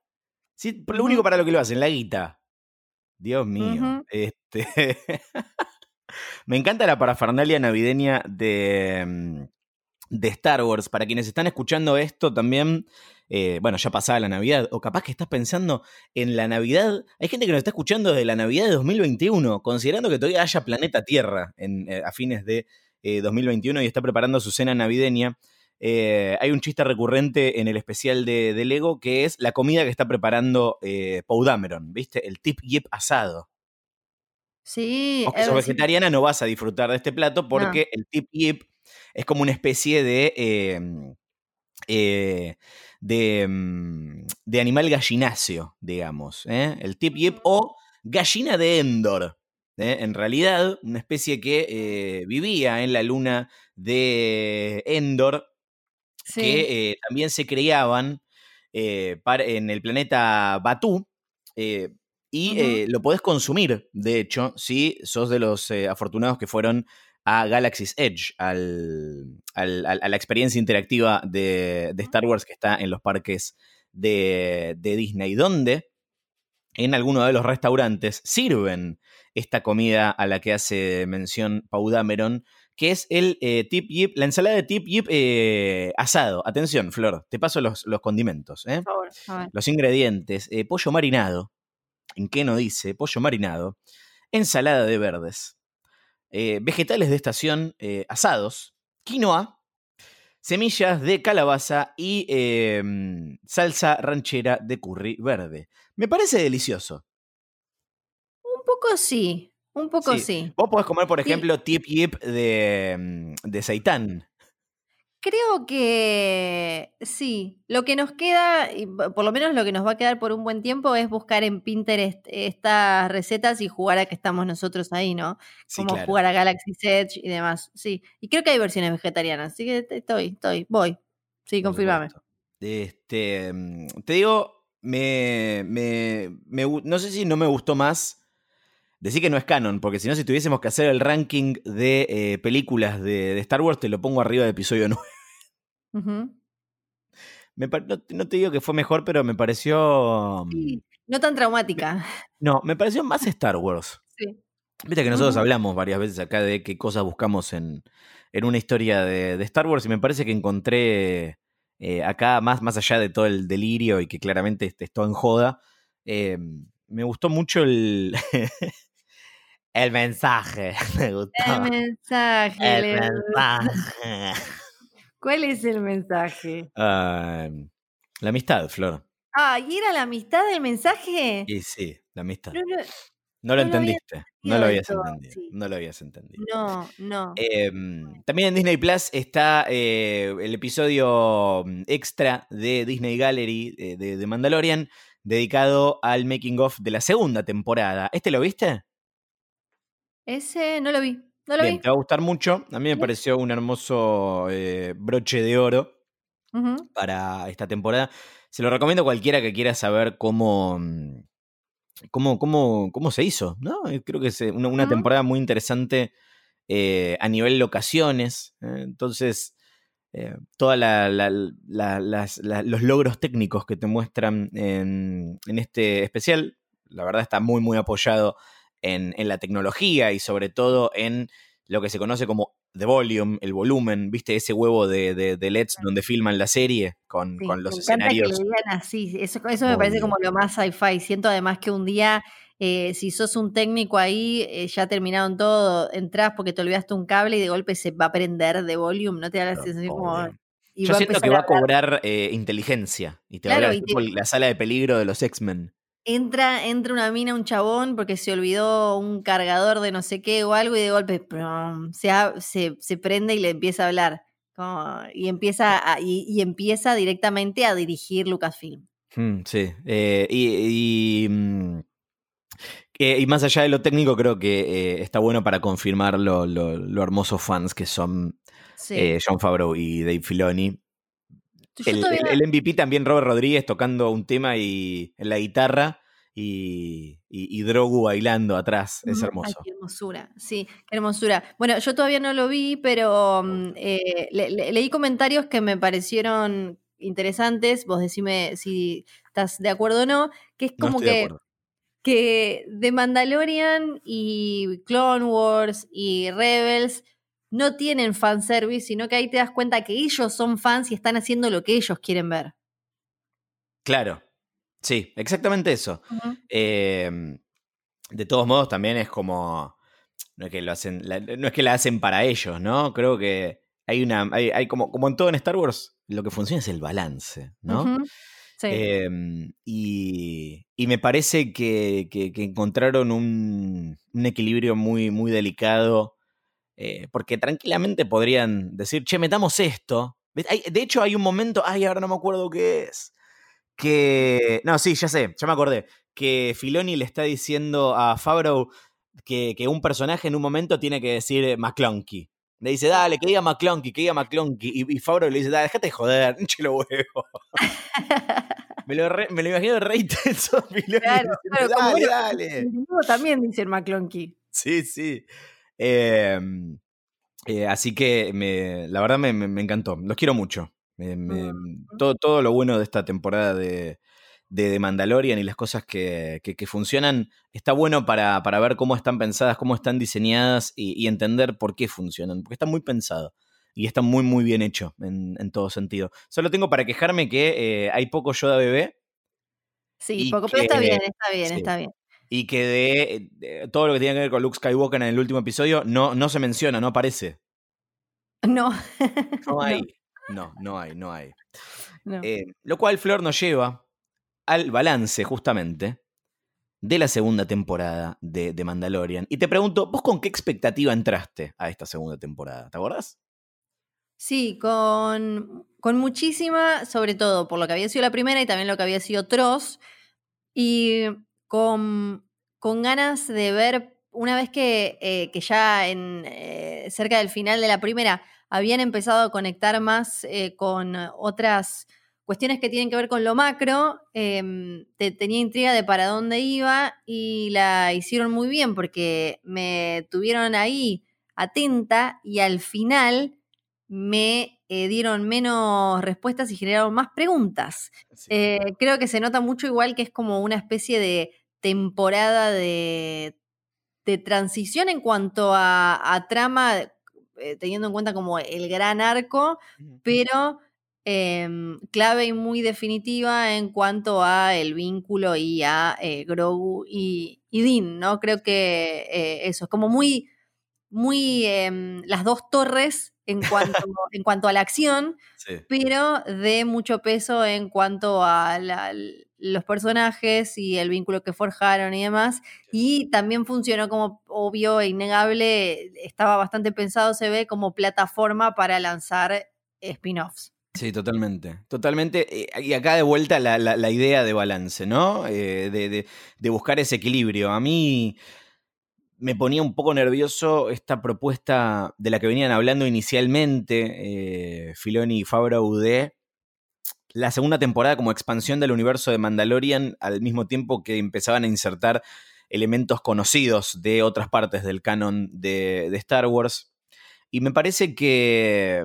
Sí, lo único para lo que lo hacen, la guita. Dios mío. Este. Me encanta la parafernalia navideña de, mm, de Star Wars. Para quienes están escuchando esto también, eh, bueno, ya pasaba la Navidad, o capaz que estás pensando en la Navidad. Hay gente que nos está escuchando desde la Navidad de 2021, considerando que todavía haya planeta Tierra en, eh, a fines de 2021 eh, y está preparando su cena navideña. Eh, hay un chiste recurrente en el especial de, Lego que es la comida que está preparando eh, Dameron, ¿viste? El tip yip asado. Sí. O que sos vegetariana no vas a disfrutar de este plato porque el tip yip es como una especie de. Em, eh, de, mm, de, animal gallinacio, digamos. ¿eh? El tip yip o gallina de Endor. En realidad, una especie que vivía en la luna de Endor que eh, también se criaban eh, en el planeta Batú. Eh, y lo podés consumir, de hecho, si sos de los afortunados que fueron a Galaxy's Edge, al, a la experiencia interactiva de, Star Wars que está en los parques de, de Disney, donde en alguno de los restaurantes sirven esta comida a la que hace mención Pau Dameron, que es el eh, tip yip, la ensalada de tip yip eh, asado. Atención, Flor, te paso los, los condimentos. ¿eh? Por favor, Los ingredientes: pollo marinado. ¿En qué no dice? Pollo marinado. Ensalada de verdes. vegetales de estación asados. Quinoa. Semillas de calabaza y em, salsa ranchera de curry verde. Me parece delicioso. Un poco sí. Un poco sí. Vos podés comer, por ejemplo, tip yip de, mm, de seitán. Creo que sí. Lo que nos queda, y por lo menos lo que nos va a quedar por un buen tiempo, es buscar en Pinterest estas recetas y jugar a que estamos nosotros ahí, ¿no? Como jugar a Galaxy Edge y demás. Sí. Y creo que hay versiones vegetarianas, así que estoy, estoy, voy. Sí, confirmame. Este, mm, te digo, me, me, no sé si no me gustó más Decí que no es canon, porque si no, si tuviésemos que hacer el ranking de eh, películas de, Star Wars, te lo pongo arriba de episodio 9. no, te digo que fue mejor, pero me pareció. Sí, no tan traumática. No, me pareció más Star Wars. Sí. Viste que nosotros hablamos varias veces acá de qué cosas buscamos en, una historia de, Star Wars y me parece que encontré eh, acá, más, más allá de todo el delirio y que claramente esto en joda, eh, me gustó mucho el, el mensaje. Me gustó. El mensaje. El mensaje. ¿Cuál es el mensaje? la amistad, Flor. Ah, ¿y era la amistad del mensaje? Y sí, la amistad. No, lo entendiste. no lo habías entendido. No lo habías entendido. No, no. Em, también en Disney Plus está eh, el episodio mm, extra de Disney Gallery eh, de, de Mandalorian, dedicado al making of de la segunda temporada. ¿Este lo viste? Ese no lo vi. No lo Bien, vi. te va a gustar mucho. A mí me pareció un hermoso eh, broche de oro para esta temporada. Se lo recomiendo a cualquiera que quiera saber cómo, mm, cómo, cómo, cómo se hizo. ¿no? Eh, Creo que es eh, una, temporada muy interesante eh, a nivel locaciones. ¿eh? Entonces, eh, todos los logros técnicos que te muestran en, en este especial, la verdad está muy, muy apoyado en, en la tecnología y sobre todo en lo que se conoce como The Volume, el volumen, ¿viste? Ese huevo de, de, de LEDs donde filman la serie con, Sí, con los me encanta que escenarios. lo digan así. Eso, eso me parece como lo más sci-fi. Siento además que un día, eh, si sos un técnico ahí, eh, ya terminaron todo, entras porque te olvidaste un cable y de golpe se va a prender de volume, ¿no te da la sensación como... Yo siento que va a cobrar eh, inteligencia y te va a hablar y te- la sala de peligro de los X-Men. Entra, entra una mina, un chabón, porque se olvidó un cargador de no sé qué o algo, y de golpe ¡prum! se, se, se prende y le empieza a hablar. Como- y, empieza a- y, y empieza directamente a dirigir Lucasfilm. Mm, sí. eh, y, y, mm, eh, y más allá de lo técnico, creo que eh, está bueno para confirmar lo, lo- lo hermosos fans que son Sí. John Favreau y Dave Filoni. El, todavía- el- el MVP también Robert Rodríguez tocando un tema y, en la guitarra y, y, y Drogu bailando atrás. Es. Ay, hermoso. qué hermosura, sí, qué hermosura. Bueno, yo todavía no lo vi, pero mm, eh, le- le- leí comentarios que me parecieron interesantes. Vos decime si estás de acuerdo o no, que es como de que, acuerdo. que The Mandalorian y Clone Wars y Rebels no tienen fanservice, sino que ahí te das cuenta que ellos son fans y están haciendo lo que ellos quieren ver. Claro. Sí, exactamente eso. Eh, de todos modos, también es como. No es que lo hacen. la- no es que la hacen para ellos, ¿no? Creo que hay una. Hay, hay como, como en todo en Star Wars, lo que funciona es el balance, ¿no? Sí. Eh, y, y me parece que, que- que encontraron un, un equilibrio muy, muy delicado. Eh, porque tranquilamente podrían decir, che, metamos esto. De hecho, hay un momento. Ay, ahora no me acuerdo qué es. Que. No, sí, ya sé, ya me acordé. Que Filoni le está diciendo a Favreau que, que un personaje en un momento tiene que decir eh, McClunky. Le dice, dale, que diga McClunky, que diga McClunky. Y, y Favreau le dice, dale, déjate de joder, hinche los huevos. Me lo, re- me lo imagino re intenso, Filoni. Claro, diciendo, claro, dale, dale. También dice el McClunky. Sí, sí. Eh, eh, así que me, la verdad me, me- me encantó. Los quiero mucho. Me- me- todo, todo lo bueno de esta temporada de, de, de Mandalorian y las cosas que, que- que funcionan está bueno para, para ver cómo están pensadas, cómo están diseñadas y, y entender por qué funcionan. Porque está muy pensado y está muy, muy bien hecho en, en todo sentido. Solo tengo para quejarme que eh, hay poco Yoda bebé Sí, poco, pero está que- bien, está bien, sí. está bien. Y que de, de todo lo que tiene que ver con Luke Skywalker en el último episodio no, no se menciona, no aparece. No. No hay. No, no hay, no hay. no. Eh, lo cual, Flor, nos lleva al balance, justamente, de la segunda temporada de, de Mandalorian. Y te pregunto, ¿vos con qué expectativa entraste a esta segunda temporada? ¿Te acordás? Sí, con, con muchísima, sobre todo por lo que había sido la primera y también lo que había sido Tross. Y con, con ganas de ver, una vez que, eh, que ya en, eh, cerca del final de la primera habían empezado a conectar más eh, con otras cuestiones que tienen que ver con lo macro, em, te- tenía intriga de para dónde iba y la hicieron muy bien porque me tuvieron ahí atenta y al final me eh, dieron menos respuestas y generaron más preguntas. Eh, creo que se nota mucho igual que es como una especie de temporada de, de transición en cuanto a, a trama, eh, teniendo en cuenta como el gran arco, pero em, clave y muy definitiva en cuanto a el vínculo y a Grogu y, y Din, ¿no? Creo que eso, es como muy, muy em, las dos torres en cuanto, en cuanto a la acción, Sí. pero de mucho peso en cuanto a la- los personajes y el vínculo que forjaron y demás. Y también funcionó como obvio e innegable, estaba bastante pensado, se ve, como plataforma para lanzar spin-offs. Sí, totalmente. Totalmente. Eh, Y acá de vuelta la, la- la idea de balance, ¿no? Eh, de, de- de buscar ese equilibrio. A mí me ponía un poco nervioso esta propuesta de la que venían hablando inicialmente eh, Filoni y Favreau de la segunda temporada como expansión del universo de Mandalorian al mismo tiempo que empezaban a insertar elementos conocidos de otras partes del canon de, Star Wars. Y me parece que,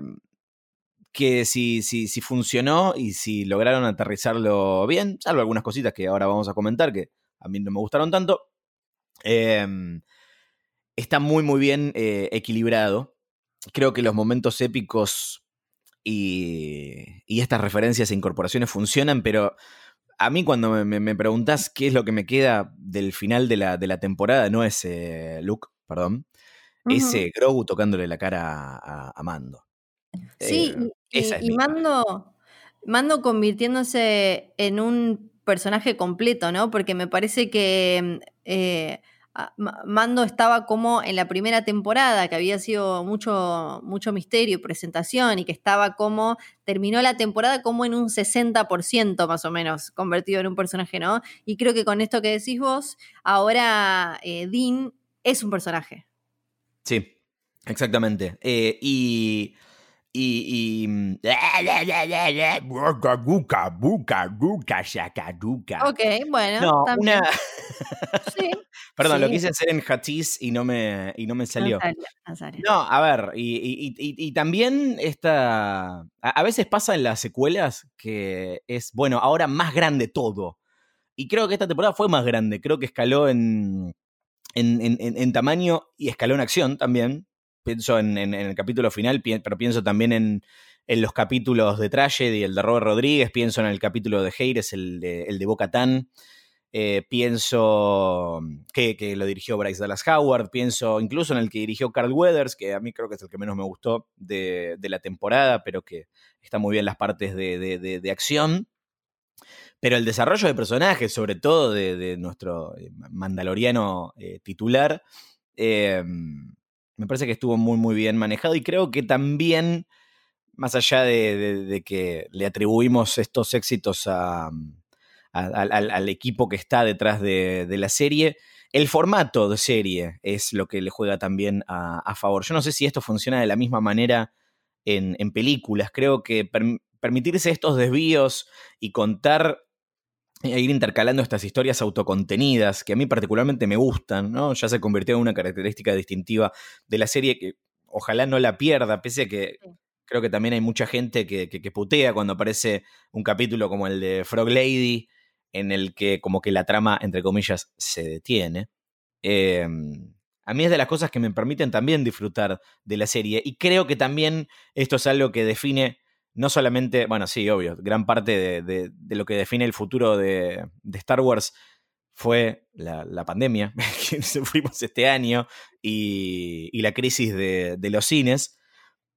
que si, si, si, funcionó y si lograron aterrizarlo bien, salvo algunas cositas que ahora vamos a comentar que a mí no me gustaron tanto, em, está muy, muy bien eh, equilibrado. Creo que los momentos épicos y, y, estas referencias e incorporaciones funcionan, pero a mí cuando me, me, preguntás qué es lo que me queda del final de la, de la temporada, no es Luke, perdón, ese Grogu tocándole la cara a, Mando. Sí, eh, y, Mando, Mando convirtiéndose en un personaje completo, ¿no? Porque me parece que eh, Mando estaba como en la primera temporada, que había sido mucho, mucho misterio y presentación, y que estaba como, terminó la temporada como en un 60% más o menos, convertido en un personaje, ¿no? Y creo que con esto que decís vos, ahora eh, Dean es un personaje. Sí, exactamente. Eh, y y. y ok, bueno. No, una. sí. Perdón, lo quise hacer en Hachís y no me, y no me salió. No, a ver, y, y, también esta. A, veces pasa en las secuelas que es, bueno, ahora más grande todo. Y creo que esta temporada fue más grande. Creo que escaló en, en, en, en tamaño y escaló en acción también pienso en, el capítulo final, pero pienso también en, los capítulos de Tragedy, el de Robert Rodríguez, pienso en el capítulo de Heires, el de, el de Boca Tan. Eh, pienso que, lo dirigió Bryce Dallas Howard, pienso incluso en el que dirigió Carl Weathers, que a mí creo que es el que menos me gustó de, la temporada, pero que está muy bien las partes de, acción. Pero el desarrollo de personajes, sobre todo de, nuestro eh, mandaloriano eh, titular, me parece que estuvo muy, muy bien manejado y creo que también, más allá de, que le atribuimos estos éxitos mm, al, equipo que está detrás de, la serie, el formato de serie es lo que le juega también a, favor. Yo no sé si esto funciona de la misma manera en, películas. Creo que permitirse estos desvíos y contar e ir intercalando estas historias autocontenidas que a mí particularmente me gustan, ¿no? Ya se convirtió en una característica distintiva de la serie que ojalá no la pierda, pese a que creo que también hay mucha gente que, que, putea cuando aparece un capítulo como el de Frog Lady, en el que como que la trama, entre comillas, se detiene. Em, a mí es de las cosas que me permiten también disfrutar de la serie y creo que también esto es algo que define no solamente, bueno, sí, obvio, gran parte de, lo que define el futuro de, Star Wars fue la, pandemia que sufrimos este año y, la crisis de, los cines.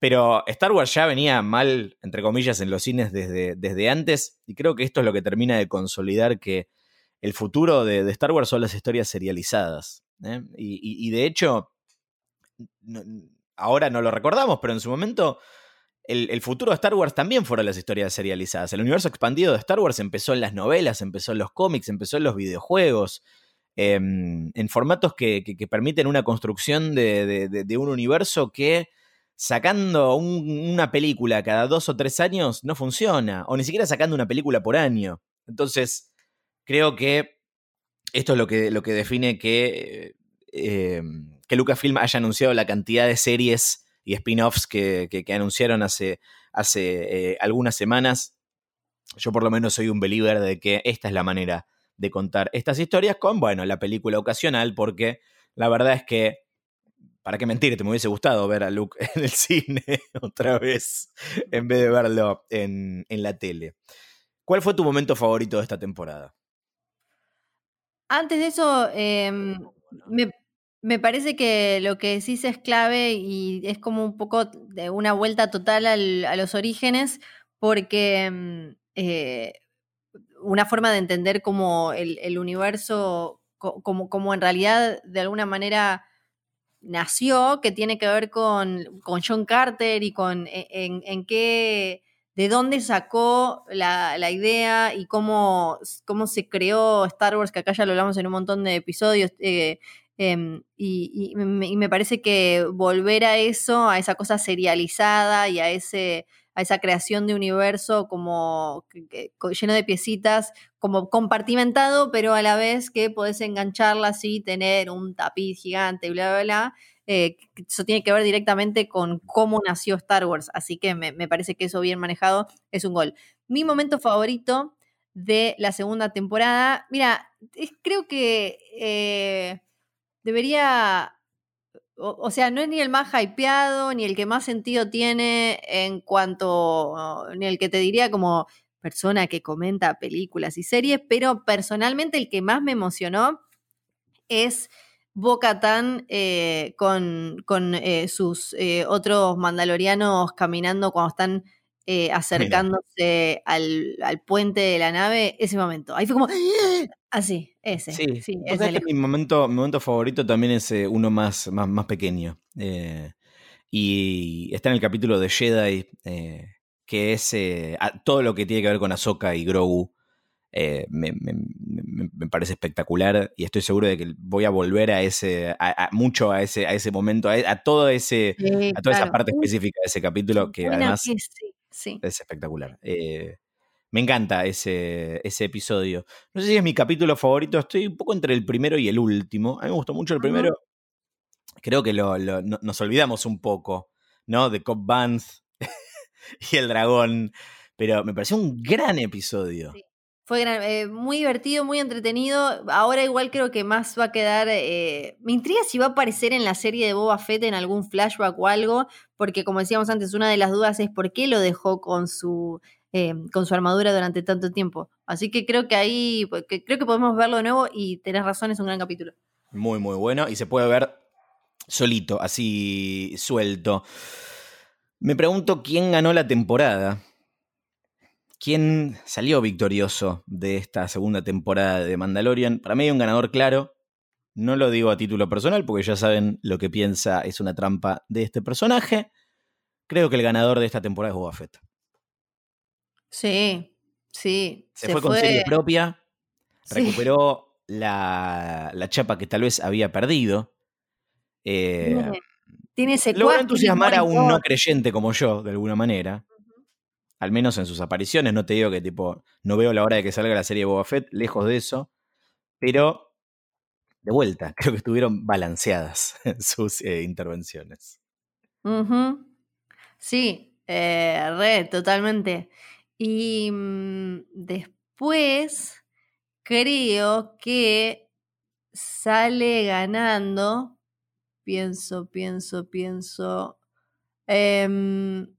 Pero Star Wars ya venía mal, entre comillas, en los cines desde, desde antes y creo que esto es lo que termina de consolidar que el futuro de, Star Wars son las historias serializadas. ¿eh? Y, y, de hecho, ahora no lo recordamos, pero en su momento el, futuro de Star Wars también fueron las historias serializadas. El universo expandido de Star Wars empezó en las novelas, empezó en los cómics, empezó en los videojuegos, em, en formatos que, permiten una construcción de, un universo que sacando una película cada dos o tres años no funciona, o ni siquiera sacando una película por año. Entonces, creo que esto es lo que, lo que define que, eh, que Lucasfilm haya anunciado la cantidad de series y spin-offs que, anunciaron hace, hace eh, algunas semanas. Yo por lo menos soy un believer de que esta es la manera de contar estas historias con, bueno, la película ocasional, porque la verdad es que, para qué mentirte, me hubiese gustado ver a Luke en el cine otra vez, en vez de verlo en, la tele. ¿Cuál fue tu momento favorito de esta temporada? Antes de eso, em, me, me parece que lo que decís es clave y es como un poco de una vuelta total a los orígenes, porque mm, eh, una forma de entender como el, universo, como, como, en realidad de alguna manera nació, que tiene que ver con, con John Carter y con e, en, qué, de dónde sacó la, idea y cómo, cómo, se creó Star Wars, que acá ya lo hablamos en un montón de episodios. Eh, Em, y, me, parece que volver a eso, a esa cosa serializada y a, ese, a esa creación de universo como lleno de piecitas, como compartimentado, pero a la vez que podés engancharla así, tener un tapiz gigante, bla, bla, bla. Eh, eso tiene que ver directamente con cómo nació Star Wars, así que me, parece que eso bien manejado es un gol. Mi momento favorito de la segunda temporada, mira, creo que eh, debería, o, sea, no es ni el más hypeado, ni el que más sentido tiene en cuanto, ni el que te diría como persona que comenta películas y series, pero personalmente el que más me emocionó es Boca Tan eh, con, con eh, sus eh, otros mandalorianos caminando cuando están acercándose al, al, puente de la nave, ese momento. Ahí fue como, Así, ah, ese. Sí, sí ese mi, momento, mi momento favorito también es eh, uno más, más, más pequeño. Eh, y está en el capítulo de Jedi, eh, que es todo lo que tiene que ver con Ahsoka y Grogu. Me, parece espectacular y estoy seguro de que voy a volver a ese, mucho a ese, a ese momento, a, todo ese, a toda esa parte específica de ese capítulo que además es espectacular. Me encanta ese, ese episodio. No sé si es mi capítulo favorito, estoy un poco entre el primero y el último. A mí me gustó mucho el primero. Creo que lo, nos olvidamos un poco, ¿no? De Cop Bands y el dragón. Pero me pareció un gran episodio. Fue eh, muy divertido, muy entretenido. Ahora igual creo que más va a quedar... Eh, me intriga si va a aparecer en la serie de Boba Fett en algún flashback o algo, porque como decíamos antes, una de las dudas es por qué lo dejó con su eh, con su armadura durante tanto tiempo. Así que creo que ahí, pues, creo que podemos verlo de nuevo y tenés razón, es un gran capítulo. Muy, muy bueno y se puede ver solito, así suelto. Me pregunto quién ganó la temporada. ¿Quién salió victorioso de esta segunda temporada de Mandalorian? Para mí hay un ganador claro. No lo digo a título personal porque ya saben lo que piensa es una trampa de este personaje. Creo que el ganador de esta temporada es Boba Fett. Sí, sí. Se, fue, con serie propia, recuperó la, chapa que tal vez había perdido. Eh, tiene ese Logró entusiasmar a un no creyente como yo, de alguna manera. Al menos en sus apariciones. No te digo que tipo, no veo la hora de que salga la serie Boba Fett, lejos de eso. Pero, de vuelta, creo que estuvieron balanceadas sus eh, intervenciones. Sí, eh, re, totalmente. Y mm, después creo que sale ganando. Pienso, pienso, pienso. Em,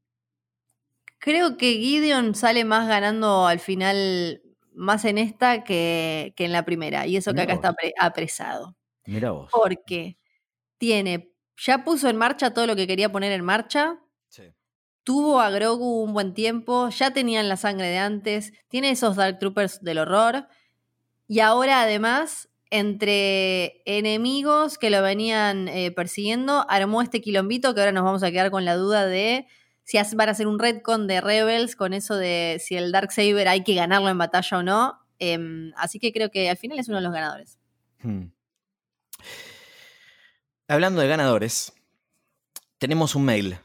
creo que Gideon sale más ganando al final, más en esta que, en la primera. Y eso que acá está apresado. Mira vos. Porque tiene, ya puso en marcha todo lo que quería poner en marcha tuvo a Grogu un buen tiempo, ya tenían la sangre de antes, tiene esos Dark Troopers del horror, y ahora además, entre enemigos que lo venían eh, persiguiendo, armó este quilombito que ahora nos vamos a quedar con la duda de si van a hacer un retcon de Rebels con eso de si el Dark Saber hay que ganarlo en batalla o no. Em, así que creo que al final es uno de los ganadores. Hmm. Hablando de ganadores, tenemos un mail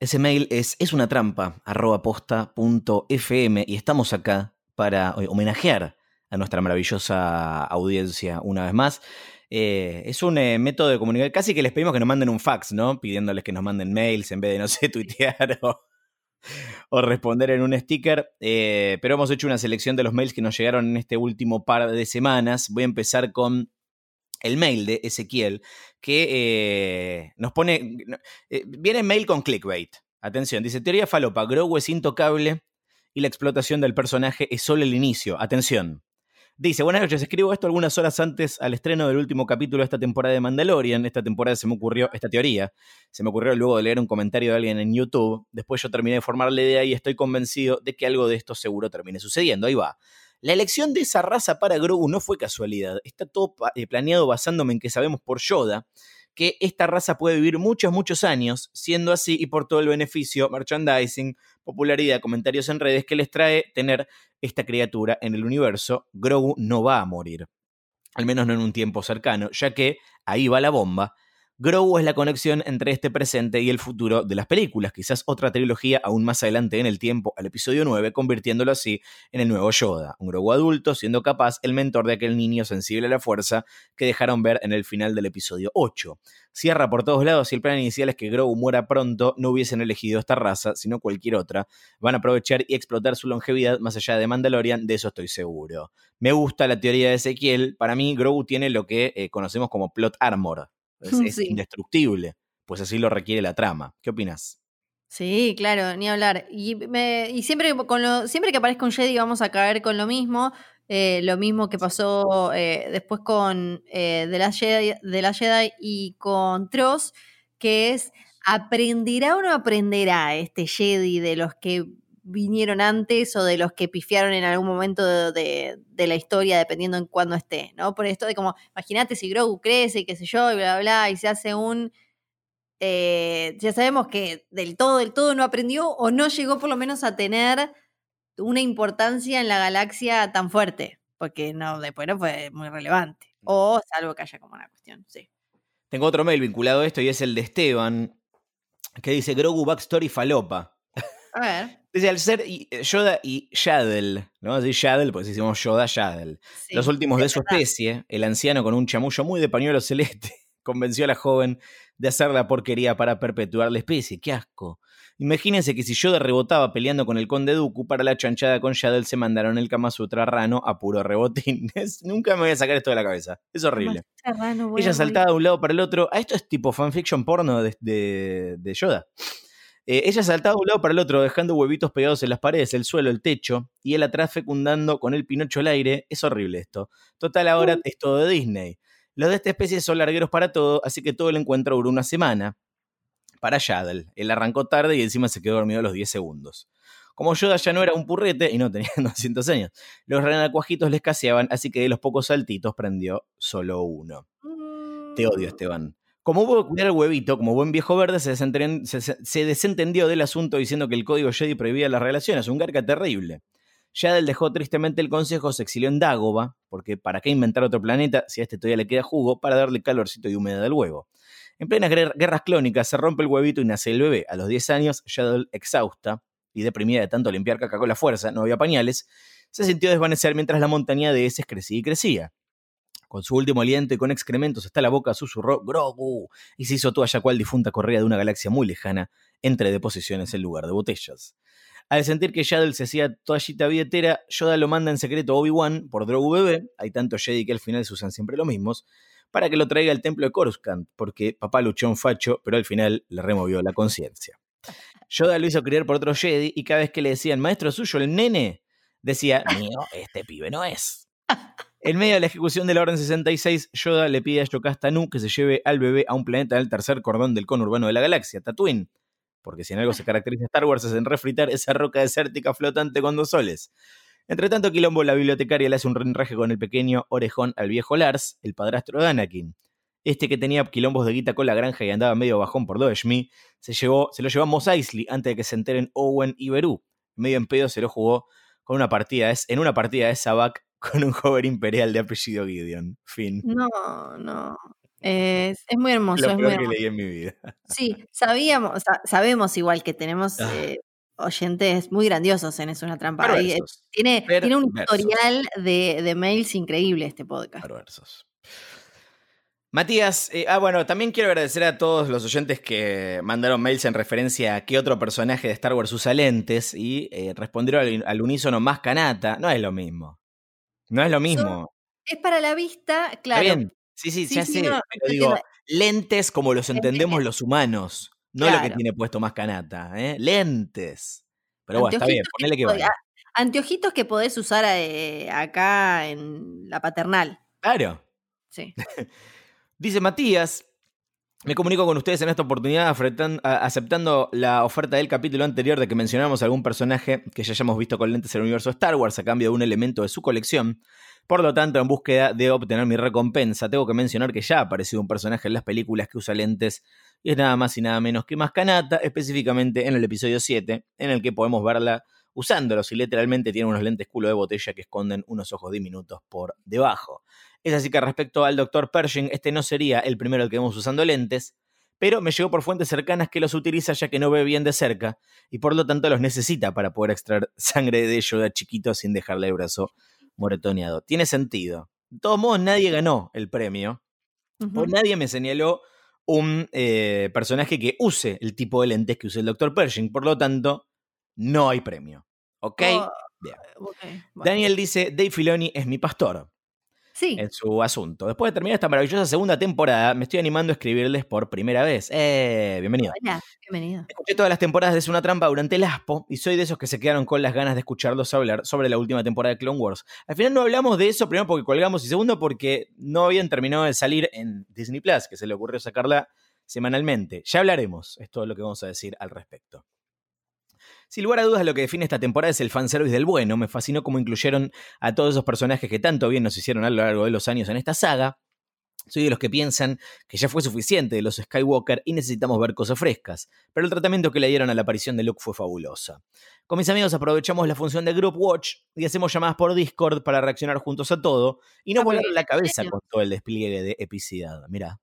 ese mail es es una trampa posta.fm y estamos acá para eh, homenajear a nuestra maravillosa audiencia una vez más. Eh, es un eh, método de comunicación, casi que les pedimos que nos manden un fax, ¿no? Pidiéndoles que nos manden mails en vez de, no sé, tuitear o, o responder en un sticker. pero hemos hecho una selección de los mails que nos llegaron en este último par de semanas. Voy a empezar con el mail de Ezequiel, que eh, nos pone. Eh, viene mail con clickbait. Atención, dice: Teoría falopa, Grogu es intocable y la explotación del personaje es solo el inicio. Atención. Dice, buenas noches, escribo esto algunas horas antes al estreno del último capítulo de esta temporada de Mandalorian. Esta temporada se me ocurrió, esta teoría, se me ocurrió luego de leer un comentario de alguien en YouTube. Después yo terminé de formar la idea y estoy convencido de que algo de esto seguro termine sucediendo. Ahí va. La elección de esa raza para Grogu no fue casualidad. Está todo eh, planeado basándome en que sabemos por Yoda que esta raza puede vivir muchos, muchos años, siendo así y por todo el beneficio, merchandising, popularidad, comentarios en redes que les trae tener esta criatura en el universo, Grogu no va a morir. al menos no en un tiempo cercano, ya que ahí va la bomba. Grogu es la conexión entre este presente y el futuro de las películas, quizás otra trilogía aún más adelante en el tiempo, al episodio 9, convirtiéndolo así en el nuevo Yoda, un Grogu adulto, siendo capaz el mentor de aquel niño sensible a la fuerza que dejaron ver en el final del episodio 8. Cierra por todos lados y el plan inicial es que Grogu muera pronto, no hubiesen elegido esta raza, sino cualquier otra. Van a aprovechar y explotar su longevidad más allá de Mandalorian, de eso estoy seguro. Me gusta la teoría de Ezequiel, para mí Grogu tiene lo que eh, conocemos como plot armor, es, indestructible, pues así lo requiere la trama. ¿Qué opinas? Sí, claro, ni hablar. Y, y siempre, con lo, siempre que aparezca un Jedi vamos a caer con lo mismo. Eh, lo mismo que pasó eh, después con eh, The, Last Jedi, la Jedi y con Tross, que es, ¿aprenderá o no aprenderá este Jedi de los que vinieron antes o de los que pifiaron en algún momento de, la historia, dependiendo en cuándo esté, ¿no? Por esto de como, imagínate si Grogu crece y qué sé yo, y bla, bla, bla, y se hace un... Eh, ya sabemos que del todo, del todo no aprendió o no llegó por lo menos a tener una importancia en la galaxia tan fuerte, porque no, después no fue muy relevante. O salvo que haya como una cuestión, sí. Tengo otro mail vinculado a esto y es el de Esteban, que dice Grogu Backstory Falopa. A ver. Dice, al ser eh, Yoda y Yaddle, ¿no? Así Yaddle, pues decimos Yoda, Yaddle. Los últimos de su especie, el anciano con un chamullo muy de pañuelo celeste, convenció a la joven de hacer la porquería para perpetuar la especie. ¡Qué asco! Imagínense que si Yoda rebotaba peleando con el conde Dooku, para la chanchada con Yaddle se mandaron el Kama Sutra rano a puro rebotín. nunca me voy a sacar esto de la cabeza. Es horrible. Ella saltaba de un lado para el otro. Ah, esto es tipo fanfiction porno de, de Yoda. Eh, ella saltaba de un lado para el otro, dejando huevitos pegados en las paredes, el suelo, el techo, y él atrás fecundando con el pinocho al aire. Es horrible esto. Total, ahora uh. es todo de Disney. Los de esta especie son largueros para todo, así que todo el encuentro duró una semana. Para Yaddle. Él arrancó tarde y encima se quedó dormido a los 10 segundos. Como Yoda ya no era un purrete y no tenía 200 años, los renacuajitos le escaseaban, así que de los pocos saltitos prendió solo uno. Te odio, mm. Esteban. Como hubo que cuidar el huevito, como buen viejo verde, se, desentendió del asunto diciendo que el código Jedi prohibía las relaciones, un garca terrible. Yadel dejó tristemente el consejo, se exilió en Dagoba, porque ¿para qué inventar otro planeta si a este todavía le queda jugo para darle calorcito y humedad al huevo? En plenas guerras clónicas se rompe el huevito y nace el bebé. A los 10 años, Yadel, exhausta y deprimida de tanto limpiar caca con la fuerza, no había pañales, se sintió desvanecer mientras la montaña de heces crecía y crecía. Con su último aliento y con excrementos hasta la boca susurró Grogu y se hizo toalla cual difunta correa de una galaxia muy lejana entre deposiciones en lugar de botellas. Al sentir que Yaddle se hacía toallita billetera, Yoda lo manda en secreto a Obi-Wan por Grogu bebé, hay tanto Jedi que al final se usan siempre los mismos, para que lo traiga al templo de Coruscant, porque papá luchó un facho, pero al final le removió la conciencia. Yoda lo hizo criar por otro Jedi y cada vez que le decían maestro suyo, el nene, decía, mío, este pibe no es. En medio de la ejecución de la Orden 66, Yoda le pide a Yocasta Nu que se lleve al bebé a un planeta del tercer cordón del conurbano de la galaxia, Tatooine. Porque si en algo se caracteriza Star Wars es en refritar esa roca desértica flotante con dos soles. Entre tanto, Quilombo, la bibliotecaria, le hace un renraje con el pequeño orejón al viejo Lars, el padrastro de Anakin. Este que tenía quilombos de guita con la granja y andaba medio bajón por Doeshmi, se, se lo llevó a Mos Eisley antes de que se enteren Owen y Beru. Medio en pedo se lo jugó con una partida, en una partida de Sabak con un joven imperial de apellido Gideon. Fin. No, no. Es, es muy hermoso. Lo es peor que leí en mi vida. Sí, sabíamos, sabemos igual que tenemos ah. eh, oyentes muy grandiosos en Es una trampa. tiene, tiene un historial de, de, mails increíble este podcast. Perversos. Matías, eh, ah, bueno, también quiero agradecer a todos los oyentes que mandaron mails en referencia a qué otro personaje de Star Wars usa lentes y eh, respondieron al, al, unísono más canata. No es lo mismo. No es lo mismo. es para la vista, claro. bien. Sí, sí, ya sé. pero digo, lentes como los entendemos los humanos. No lo que tiene puesto más canata, ¿eh? Lentes. Pero bueno, está bien, ponele que, vaya. Anteojitos que podés usar eh, acá en la paternal. Claro. Sí. Dice Matías, me comunico con ustedes en esta oportunidad aceptando la oferta del capítulo anterior de que mencionamos algún personaje que ya hayamos visto con lentes en el universo Star Wars a cambio de un elemento de su colección. Por lo tanto, en búsqueda de obtener mi recompensa, tengo que mencionar que ya ha aparecido un personaje en las películas que usa lentes y es nada más y nada menos que Mascanata, específicamente en el episodio 7, en el que podemos verla usándolos y literalmente tiene unos lentes culo de botella que esconden unos ojos diminutos por debajo. Es así que respecto al Dr. Pershing, este no sería el primero que vemos usando lentes, pero me llegó por fuentes cercanas que los utiliza ya que no ve bien de cerca y por lo tanto los necesita para poder extraer sangre de Yoda chiquito sin dejarle el brazo moretoneado. Tiene sentido. De todos modos, nadie ganó el premio o nadie me señaló un eh, personaje que use el tipo de lentes que usa el Dr. Pershing. Por lo tanto, no hay premio. ¿Ok? Oh, Bien. bueno. Daniel dice, Dave Filoni es mi pastor Sí, en su asunto. Después de terminar esta maravillosa segunda temporada, me estoy animando a escribirles por primera vez. ¡Eh! Bienvenido. hola, bienvenido. Escuché todas las temporadas de Es una trampa durante el ASPO y soy de esos que se quedaron con las ganas de escucharlos hablar sobre la última temporada de Clone Wars. Al final no hablamos de eso, primero porque colgamos y segundo porque no habían terminado de salir en Disney Plus, que se le ocurrió sacarla semanalmente. Ya hablaremos, es todo lo que vamos a decir al respecto. Sin lugar a dudas, lo que define esta temporada es el fanservice del bueno. Me fascinó cómo incluyeron a todos esos personajes que tanto bien nos hicieron a lo largo de los años en esta saga. Soy de los que piensan que ya fue suficiente de los Skywalker y necesitamos ver cosas frescas, pero el tratamiento que le dieron a la aparición de Luke fue fabulosa. Con mis amigos aprovechamos la función de Group Watch y hacemos llamadas por Discord para reaccionar juntos a todo y no Ah, volar porque- la cabeza con todo el despliegue de epicidad. Mirá.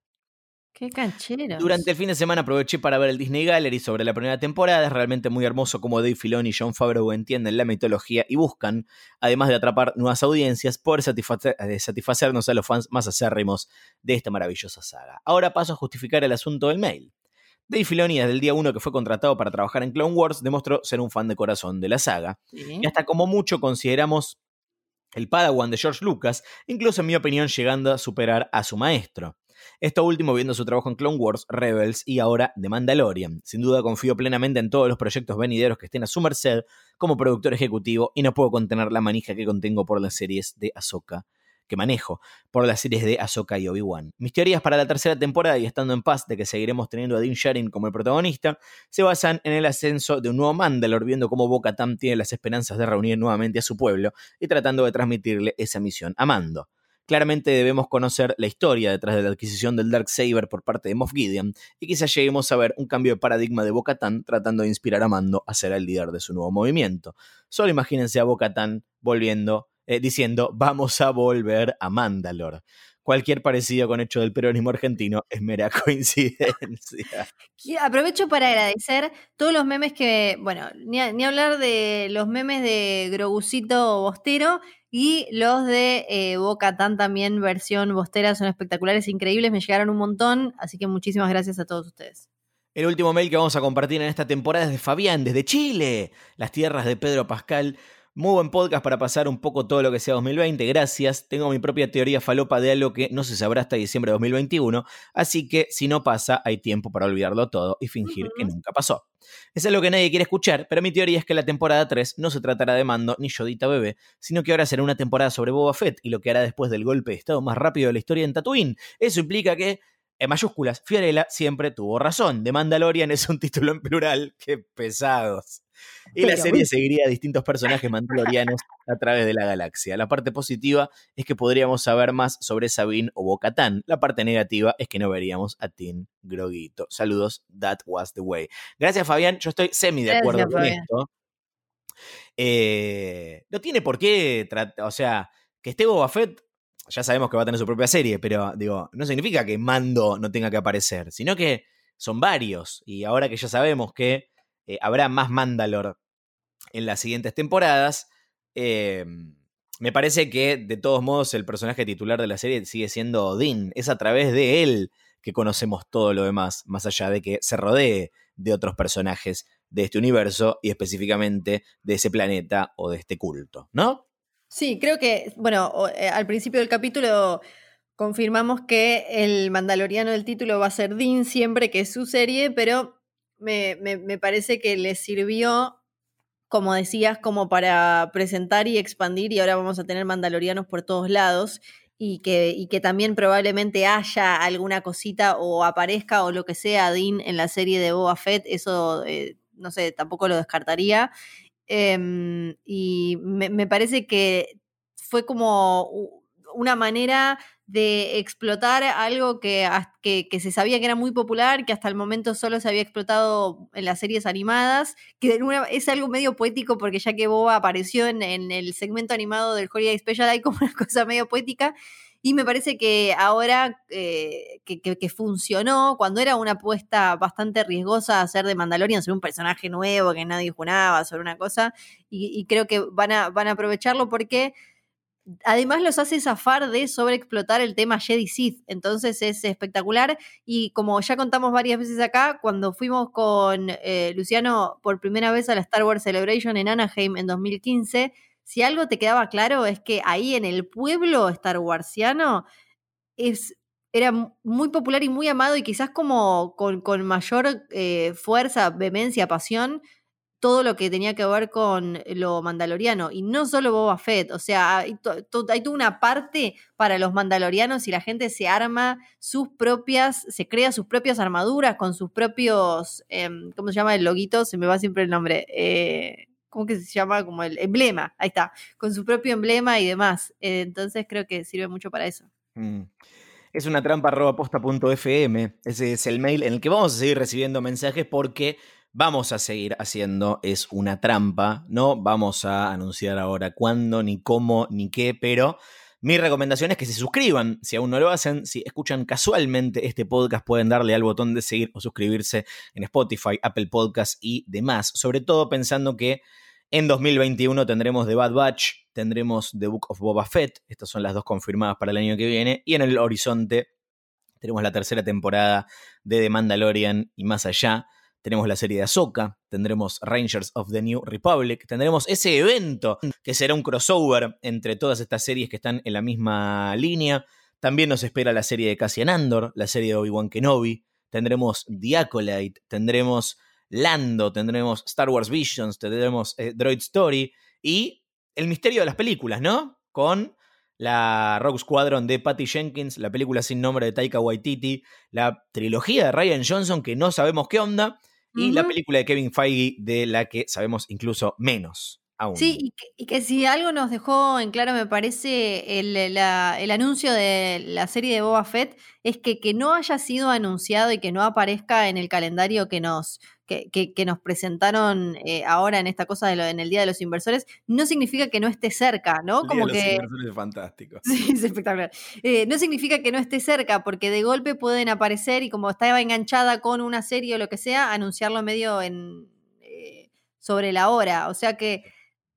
Qué canchero. Durante el fin de semana aproveché para ver el Disney Gallery sobre la primera temporada. Es realmente muy hermoso cómo Dave Filoni y John Favreau entienden la mitología y buscan, además de atrapar nuevas audiencias, poder satisfacer- eh, satisfacernos a los fans más acérrimos de esta maravillosa saga. Ahora paso a justificar el asunto del mail. Dave Filoni, desde el día 1 que fue contratado para trabajar en Clone Wars, demostró ser un fan de corazón de la saga. Sí. Y hasta como mucho consideramos el Padawan de George Lucas, incluso en mi opinión llegando a superar a su maestro. Esto último viendo su trabajo en Clone Wars, Rebels y ahora The Mandalorian. Sin duda confío plenamente en todos los proyectos venideros que estén a su merced como productor ejecutivo y no puedo contener la manija que contengo por las series de Ahsoka que manejo por las series de Ahsoka y Obi-Wan. Mis teorías para la tercera temporada y estando en paz de que seguiremos teniendo a Dean Sharing como el protagonista se basan en el ascenso de un nuevo Mandalor viendo cómo Bo-Katan tiene las esperanzas de reunir nuevamente a su pueblo y tratando de transmitirle esa misión a Mando. Claramente debemos conocer la historia detrás de la adquisición del Darksaber por parte de Moff Gideon y quizás lleguemos a ver un cambio de paradigma de Bo-Katan tratando de inspirar a Mando a ser el líder de su nuevo movimiento. Solo imagínense a Bo-Katan volviendo, eh, diciendo vamos a volver a Mandalore. Cualquier parecido con hecho del peronismo argentino es mera coincidencia. Aprovecho para agradecer todos los memes que, bueno, ni, a- ni hablar de los memes de Grogucito Bostero y los de eh, Boca Tan también versión Bostera son espectaculares, increíbles, me llegaron un montón, así que muchísimas gracias a todos ustedes. El último mail que vamos a compartir en esta temporada es de Fabián, desde Chile, las tierras de Pedro Pascal. Muy buen podcast para pasar un poco todo lo que sea 2020, gracias. Tengo mi propia teoría falopa de algo que no se sabrá hasta diciembre de 2021, así que si no pasa, hay tiempo para olvidarlo todo y fingir que nunca pasó. Es algo que nadie quiere escuchar, pero mi teoría es que la temporada 3 no se tratará de Mando ni Yodita Bebé, sino que ahora será una temporada sobre Boba Fett y lo que hará después del golpe de estado más rápido de la historia en Tatooine. Eso implica que en mayúsculas, Fiorella siempre tuvo razón. The Mandalorian es un título en plural. Qué pesados. Y la serie seguiría a distintos personajes mandalorianos a través de la galaxia. La parte positiva es que podríamos saber más sobre Sabine o Bo-Katan. La parte negativa es que no veríamos a Tin Groguito. Saludos, that was the way. Gracias, Fabián. Yo estoy semi de Gracias, acuerdo con Fabián. esto. Eh, no tiene por qué, o sea, que esté Boba Fett, ya sabemos que va a tener su propia serie, pero digo, no significa que Mando no tenga que aparecer, sino que son varios. Y ahora que ya sabemos que eh, habrá más Mandalor en las siguientes temporadas, eh, me parece que de todos modos el personaje titular de la serie sigue siendo Odin. Es a través de él que conocemos todo lo demás, más allá de que se rodee de otros personajes de este universo y específicamente de ese planeta o de este culto, ¿no? Sí, creo que, bueno, eh, al principio del capítulo confirmamos que el mandaloriano del título va a ser Dean siempre, que es su serie, pero me, me- me parece que le sirvió, como decías, como para presentar y expandir y ahora vamos a tener mandalorianos por todos lados y que, y que también probablemente haya alguna cosita o aparezca o lo que sea Dean en la serie de Boba Fett, eso, eh, no sé, tampoco lo descartaría. Em, y me, parece que fue como una manera de explotar algo que, que, se sabía que era muy popular, que hasta el momento solo se había explotado en las series animadas, que es algo medio poético porque ya que Boba apareció en, el segmento animado del Holiday Special hay como una cosa medio poética. Y me parece que ahora eh, que, funcionó, cuando era una apuesta bastante riesgosa hacer de Mandalorian, ser un personaje nuevo que nadie juraba, sobre una cosa, y, creo que van a, van a aprovecharlo porque además los hace zafar de sobreexplotar el tema Jedi Sith. Entonces es espectacular. Y como ya contamos varias veces acá, cuando fuimos con eh, Luciano por primera vez a la Star Wars Celebration en Anaheim en 2015, si algo te quedaba claro es que ahí en el pueblo Star Warsiano es, era muy popular y muy amado y quizás como con, mayor eh, fuerza, vehemencia, pasión todo lo que tenía que ver con lo mandaloriano. Y no solo Boba Fett, o sea, hay, toda una parte para los mandalorianos y la gente se arma sus propias, se crea sus propias armaduras con sus propios, em, ¿cómo se llama el loguito? Se me va siempre el nombre. Eh, ¿Cómo que se llama? Como el emblema, ahí está, con su propio emblema y demás. Eh, entonces creo que sirve mucho para eso. Mm. Es una trampa posta.fm. Ese es el mail en el que vamos a seguir recibiendo mensajes porque vamos a seguir haciendo es una trampa. No vamos a anunciar ahora cuándo, ni cómo, ni qué, pero mi recomendación es que se suscriban. Si aún no lo hacen, si escuchan casualmente este podcast, pueden darle al botón de seguir o suscribirse en Spotify, Apple Podcasts y demás. Sobre todo pensando que en 2021 tendremos The Bad Batch, tendremos The Book of Boba Fett. Estas son las dos confirmadas para el año que viene. Y en el horizonte tenemos la tercera temporada de The Mandalorian y más allá tenemos la serie de Ahsoka, tendremos Rangers of the New Republic, tendremos ese evento que será un crossover entre todas estas series que están en la misma línea. También nos espera la serie de Cassian Andor, la serie de Obi-Wan Kenobi, tendremos The tendremos Lando, tendremos Star Wars Visions, tendremos eh, Droid Story y el misterio de las películas, ¿no? Con la Rogue Squadron de Patty Jenkins, la película sin nombre de Taika Waititi, la trilogía de Ryan Johnson que no sabemos qué onda, y la película de Kevin Feige de la que sabemos incluso menos. Aún. Sí, y que, si algo nos dejó en claro, me parece, el, el, anuncio de la serie de Boba Fett, es que que no haya sido anunciado y que no aparezca en el calendario que nos, que, nos presentaron eh, ahora en esta cosa de lo, en el Día de los Inversores, no significa que no esté cerca, ¿no? Como de los que. Inversores es fantástico. Sí, es espectacular. Eh, no significa que no esté cerca, porque de golpe pueden aparecer y como estaba enganchada con una serie o lo que sea, anunciarlo medio en eh, sobre la hora. O sea que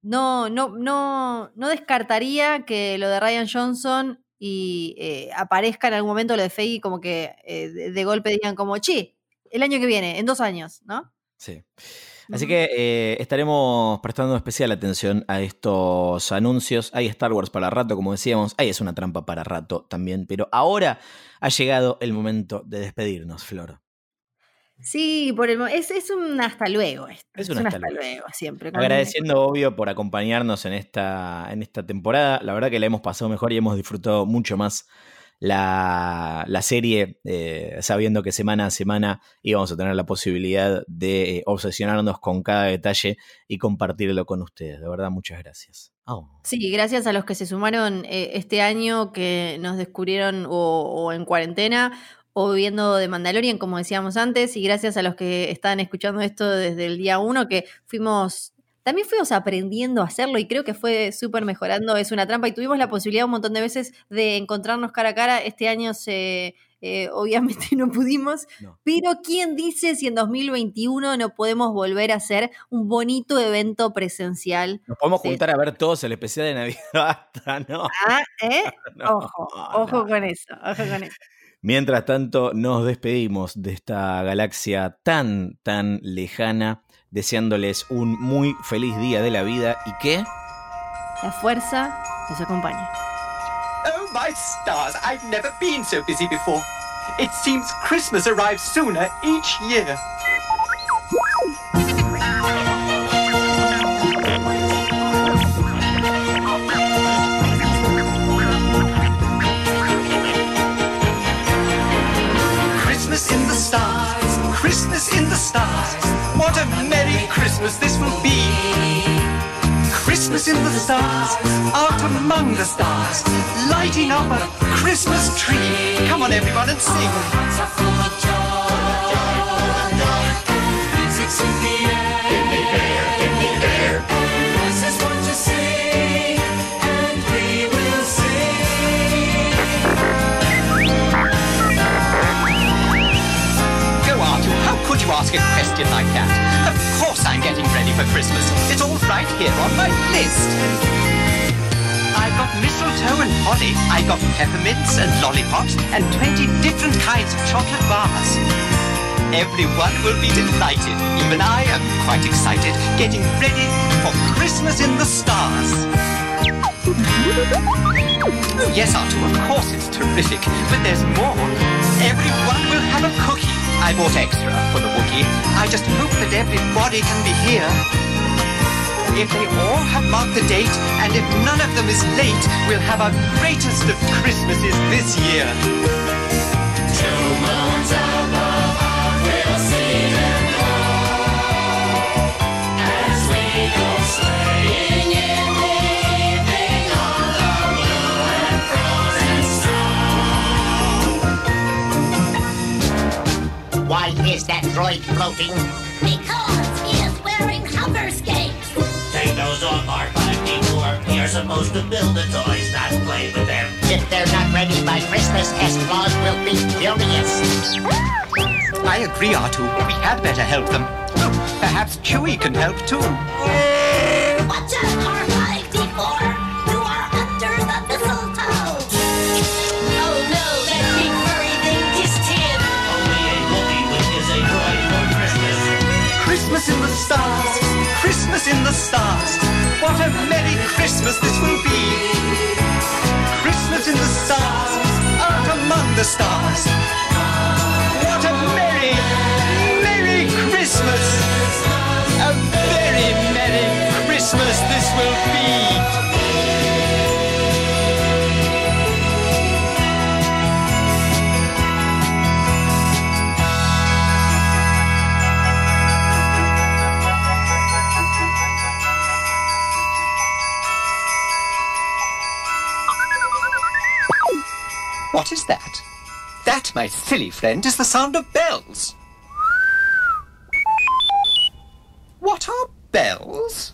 no, no, no, no descartaría que lo de Ryan Johnson y aparezca en algún momento lo de Feige como que de, de, golpe digan como, che, el año que viene, en dos años, ¿no? Sí. Así que eh, estaremos prestando especial atención a estos anuncios. Hay Star Wars para rato, como decíamos. Hay es una trampa para rato también. Pero ahora ha llegado el momento de despedirnos, Flor. Sí, por el, es, es un hasta luego. Es, un, hasta, luego. siempre. Agradeciendo, obvio, por acompañarnos en esta, en esta temporada. La verdad que la hemos pasado mejor y hemos disfrutado mucho más la, serie, eh, sabiendo que semana a semana íbamos a tener la posibilidad de eh, obsesionarnos con cada detalle y compartirlo con ustedes. De verdad, muchas gracias. Oh. Sí, gracias a los que se sumaron eh, este año, que nos descubrieron o, en cuarentena o viendo de Mandalorian, como decíamos antes, y gracias a los que están escuchando esto desde el día uno, que fuimos también fuimos aprendiendo a hacerlo y creo que fue súper mejorando. Es una trampa y tuvimos la posibilidad un montón de veces de encontrarnos cara a cara. Este año se, eh, obviamente no pudimos, pero ¿quién dice si en 2021 no podemos volver a hacer un bonito evento presencial? Nos podemos juntar a ver todos el especial de Navidad, ¿no? Ah, ¿eh? ojo, ojo con eso, ojo con eso. Mientras tanto, nos despedimos de esta galaxia tan, tan lejana deseándoles un muy feliz día de la vida y que la fuerza los acompañe. Oh my stars, I've never been so busy before. It seems Christmas arrives sooner each year. Christmas in the stars. What a Merry Christmas this will be. Christmas in the stars, out among the stars, lighting up a Christmas. Tree. Come on, everyone, and sing. A question like that? Of course I'm getting ready for Christmas. It's all right here on my list. I've got mistletoe and holly. I've got peppermints and lollipops and 20 different kinds of chocolate bars. Everyone will be delighted. Even I am quite excited, getting ready for Christmas in the stars. Oh, yes, Arthur, of course it's terrific, but there's more. Everyone will have a cookie. I bought extra for the Wookiee. I just hope that everybody can be here. If they all have marked the date, and if none of them is late, we'll have our greatest of Christmases this year. Why is that droid floating? Because he is wearing hover skates. Take those off, R5D4. You're supposed to build the toys, not play with them. If they're not ready by Christmas, S. Claus will be furious. I agree, R2. We had better help them. Oh, perhaps Chewie can help too. Christmas in the stars, Christmas in the stars. What a merry Christmas this will be. Christmas in the stars, out among the stars. What a merry, merry Christmas. A very merry Christmas this will be. What is that? That, my silly friend, is the sound of bells. What are bells?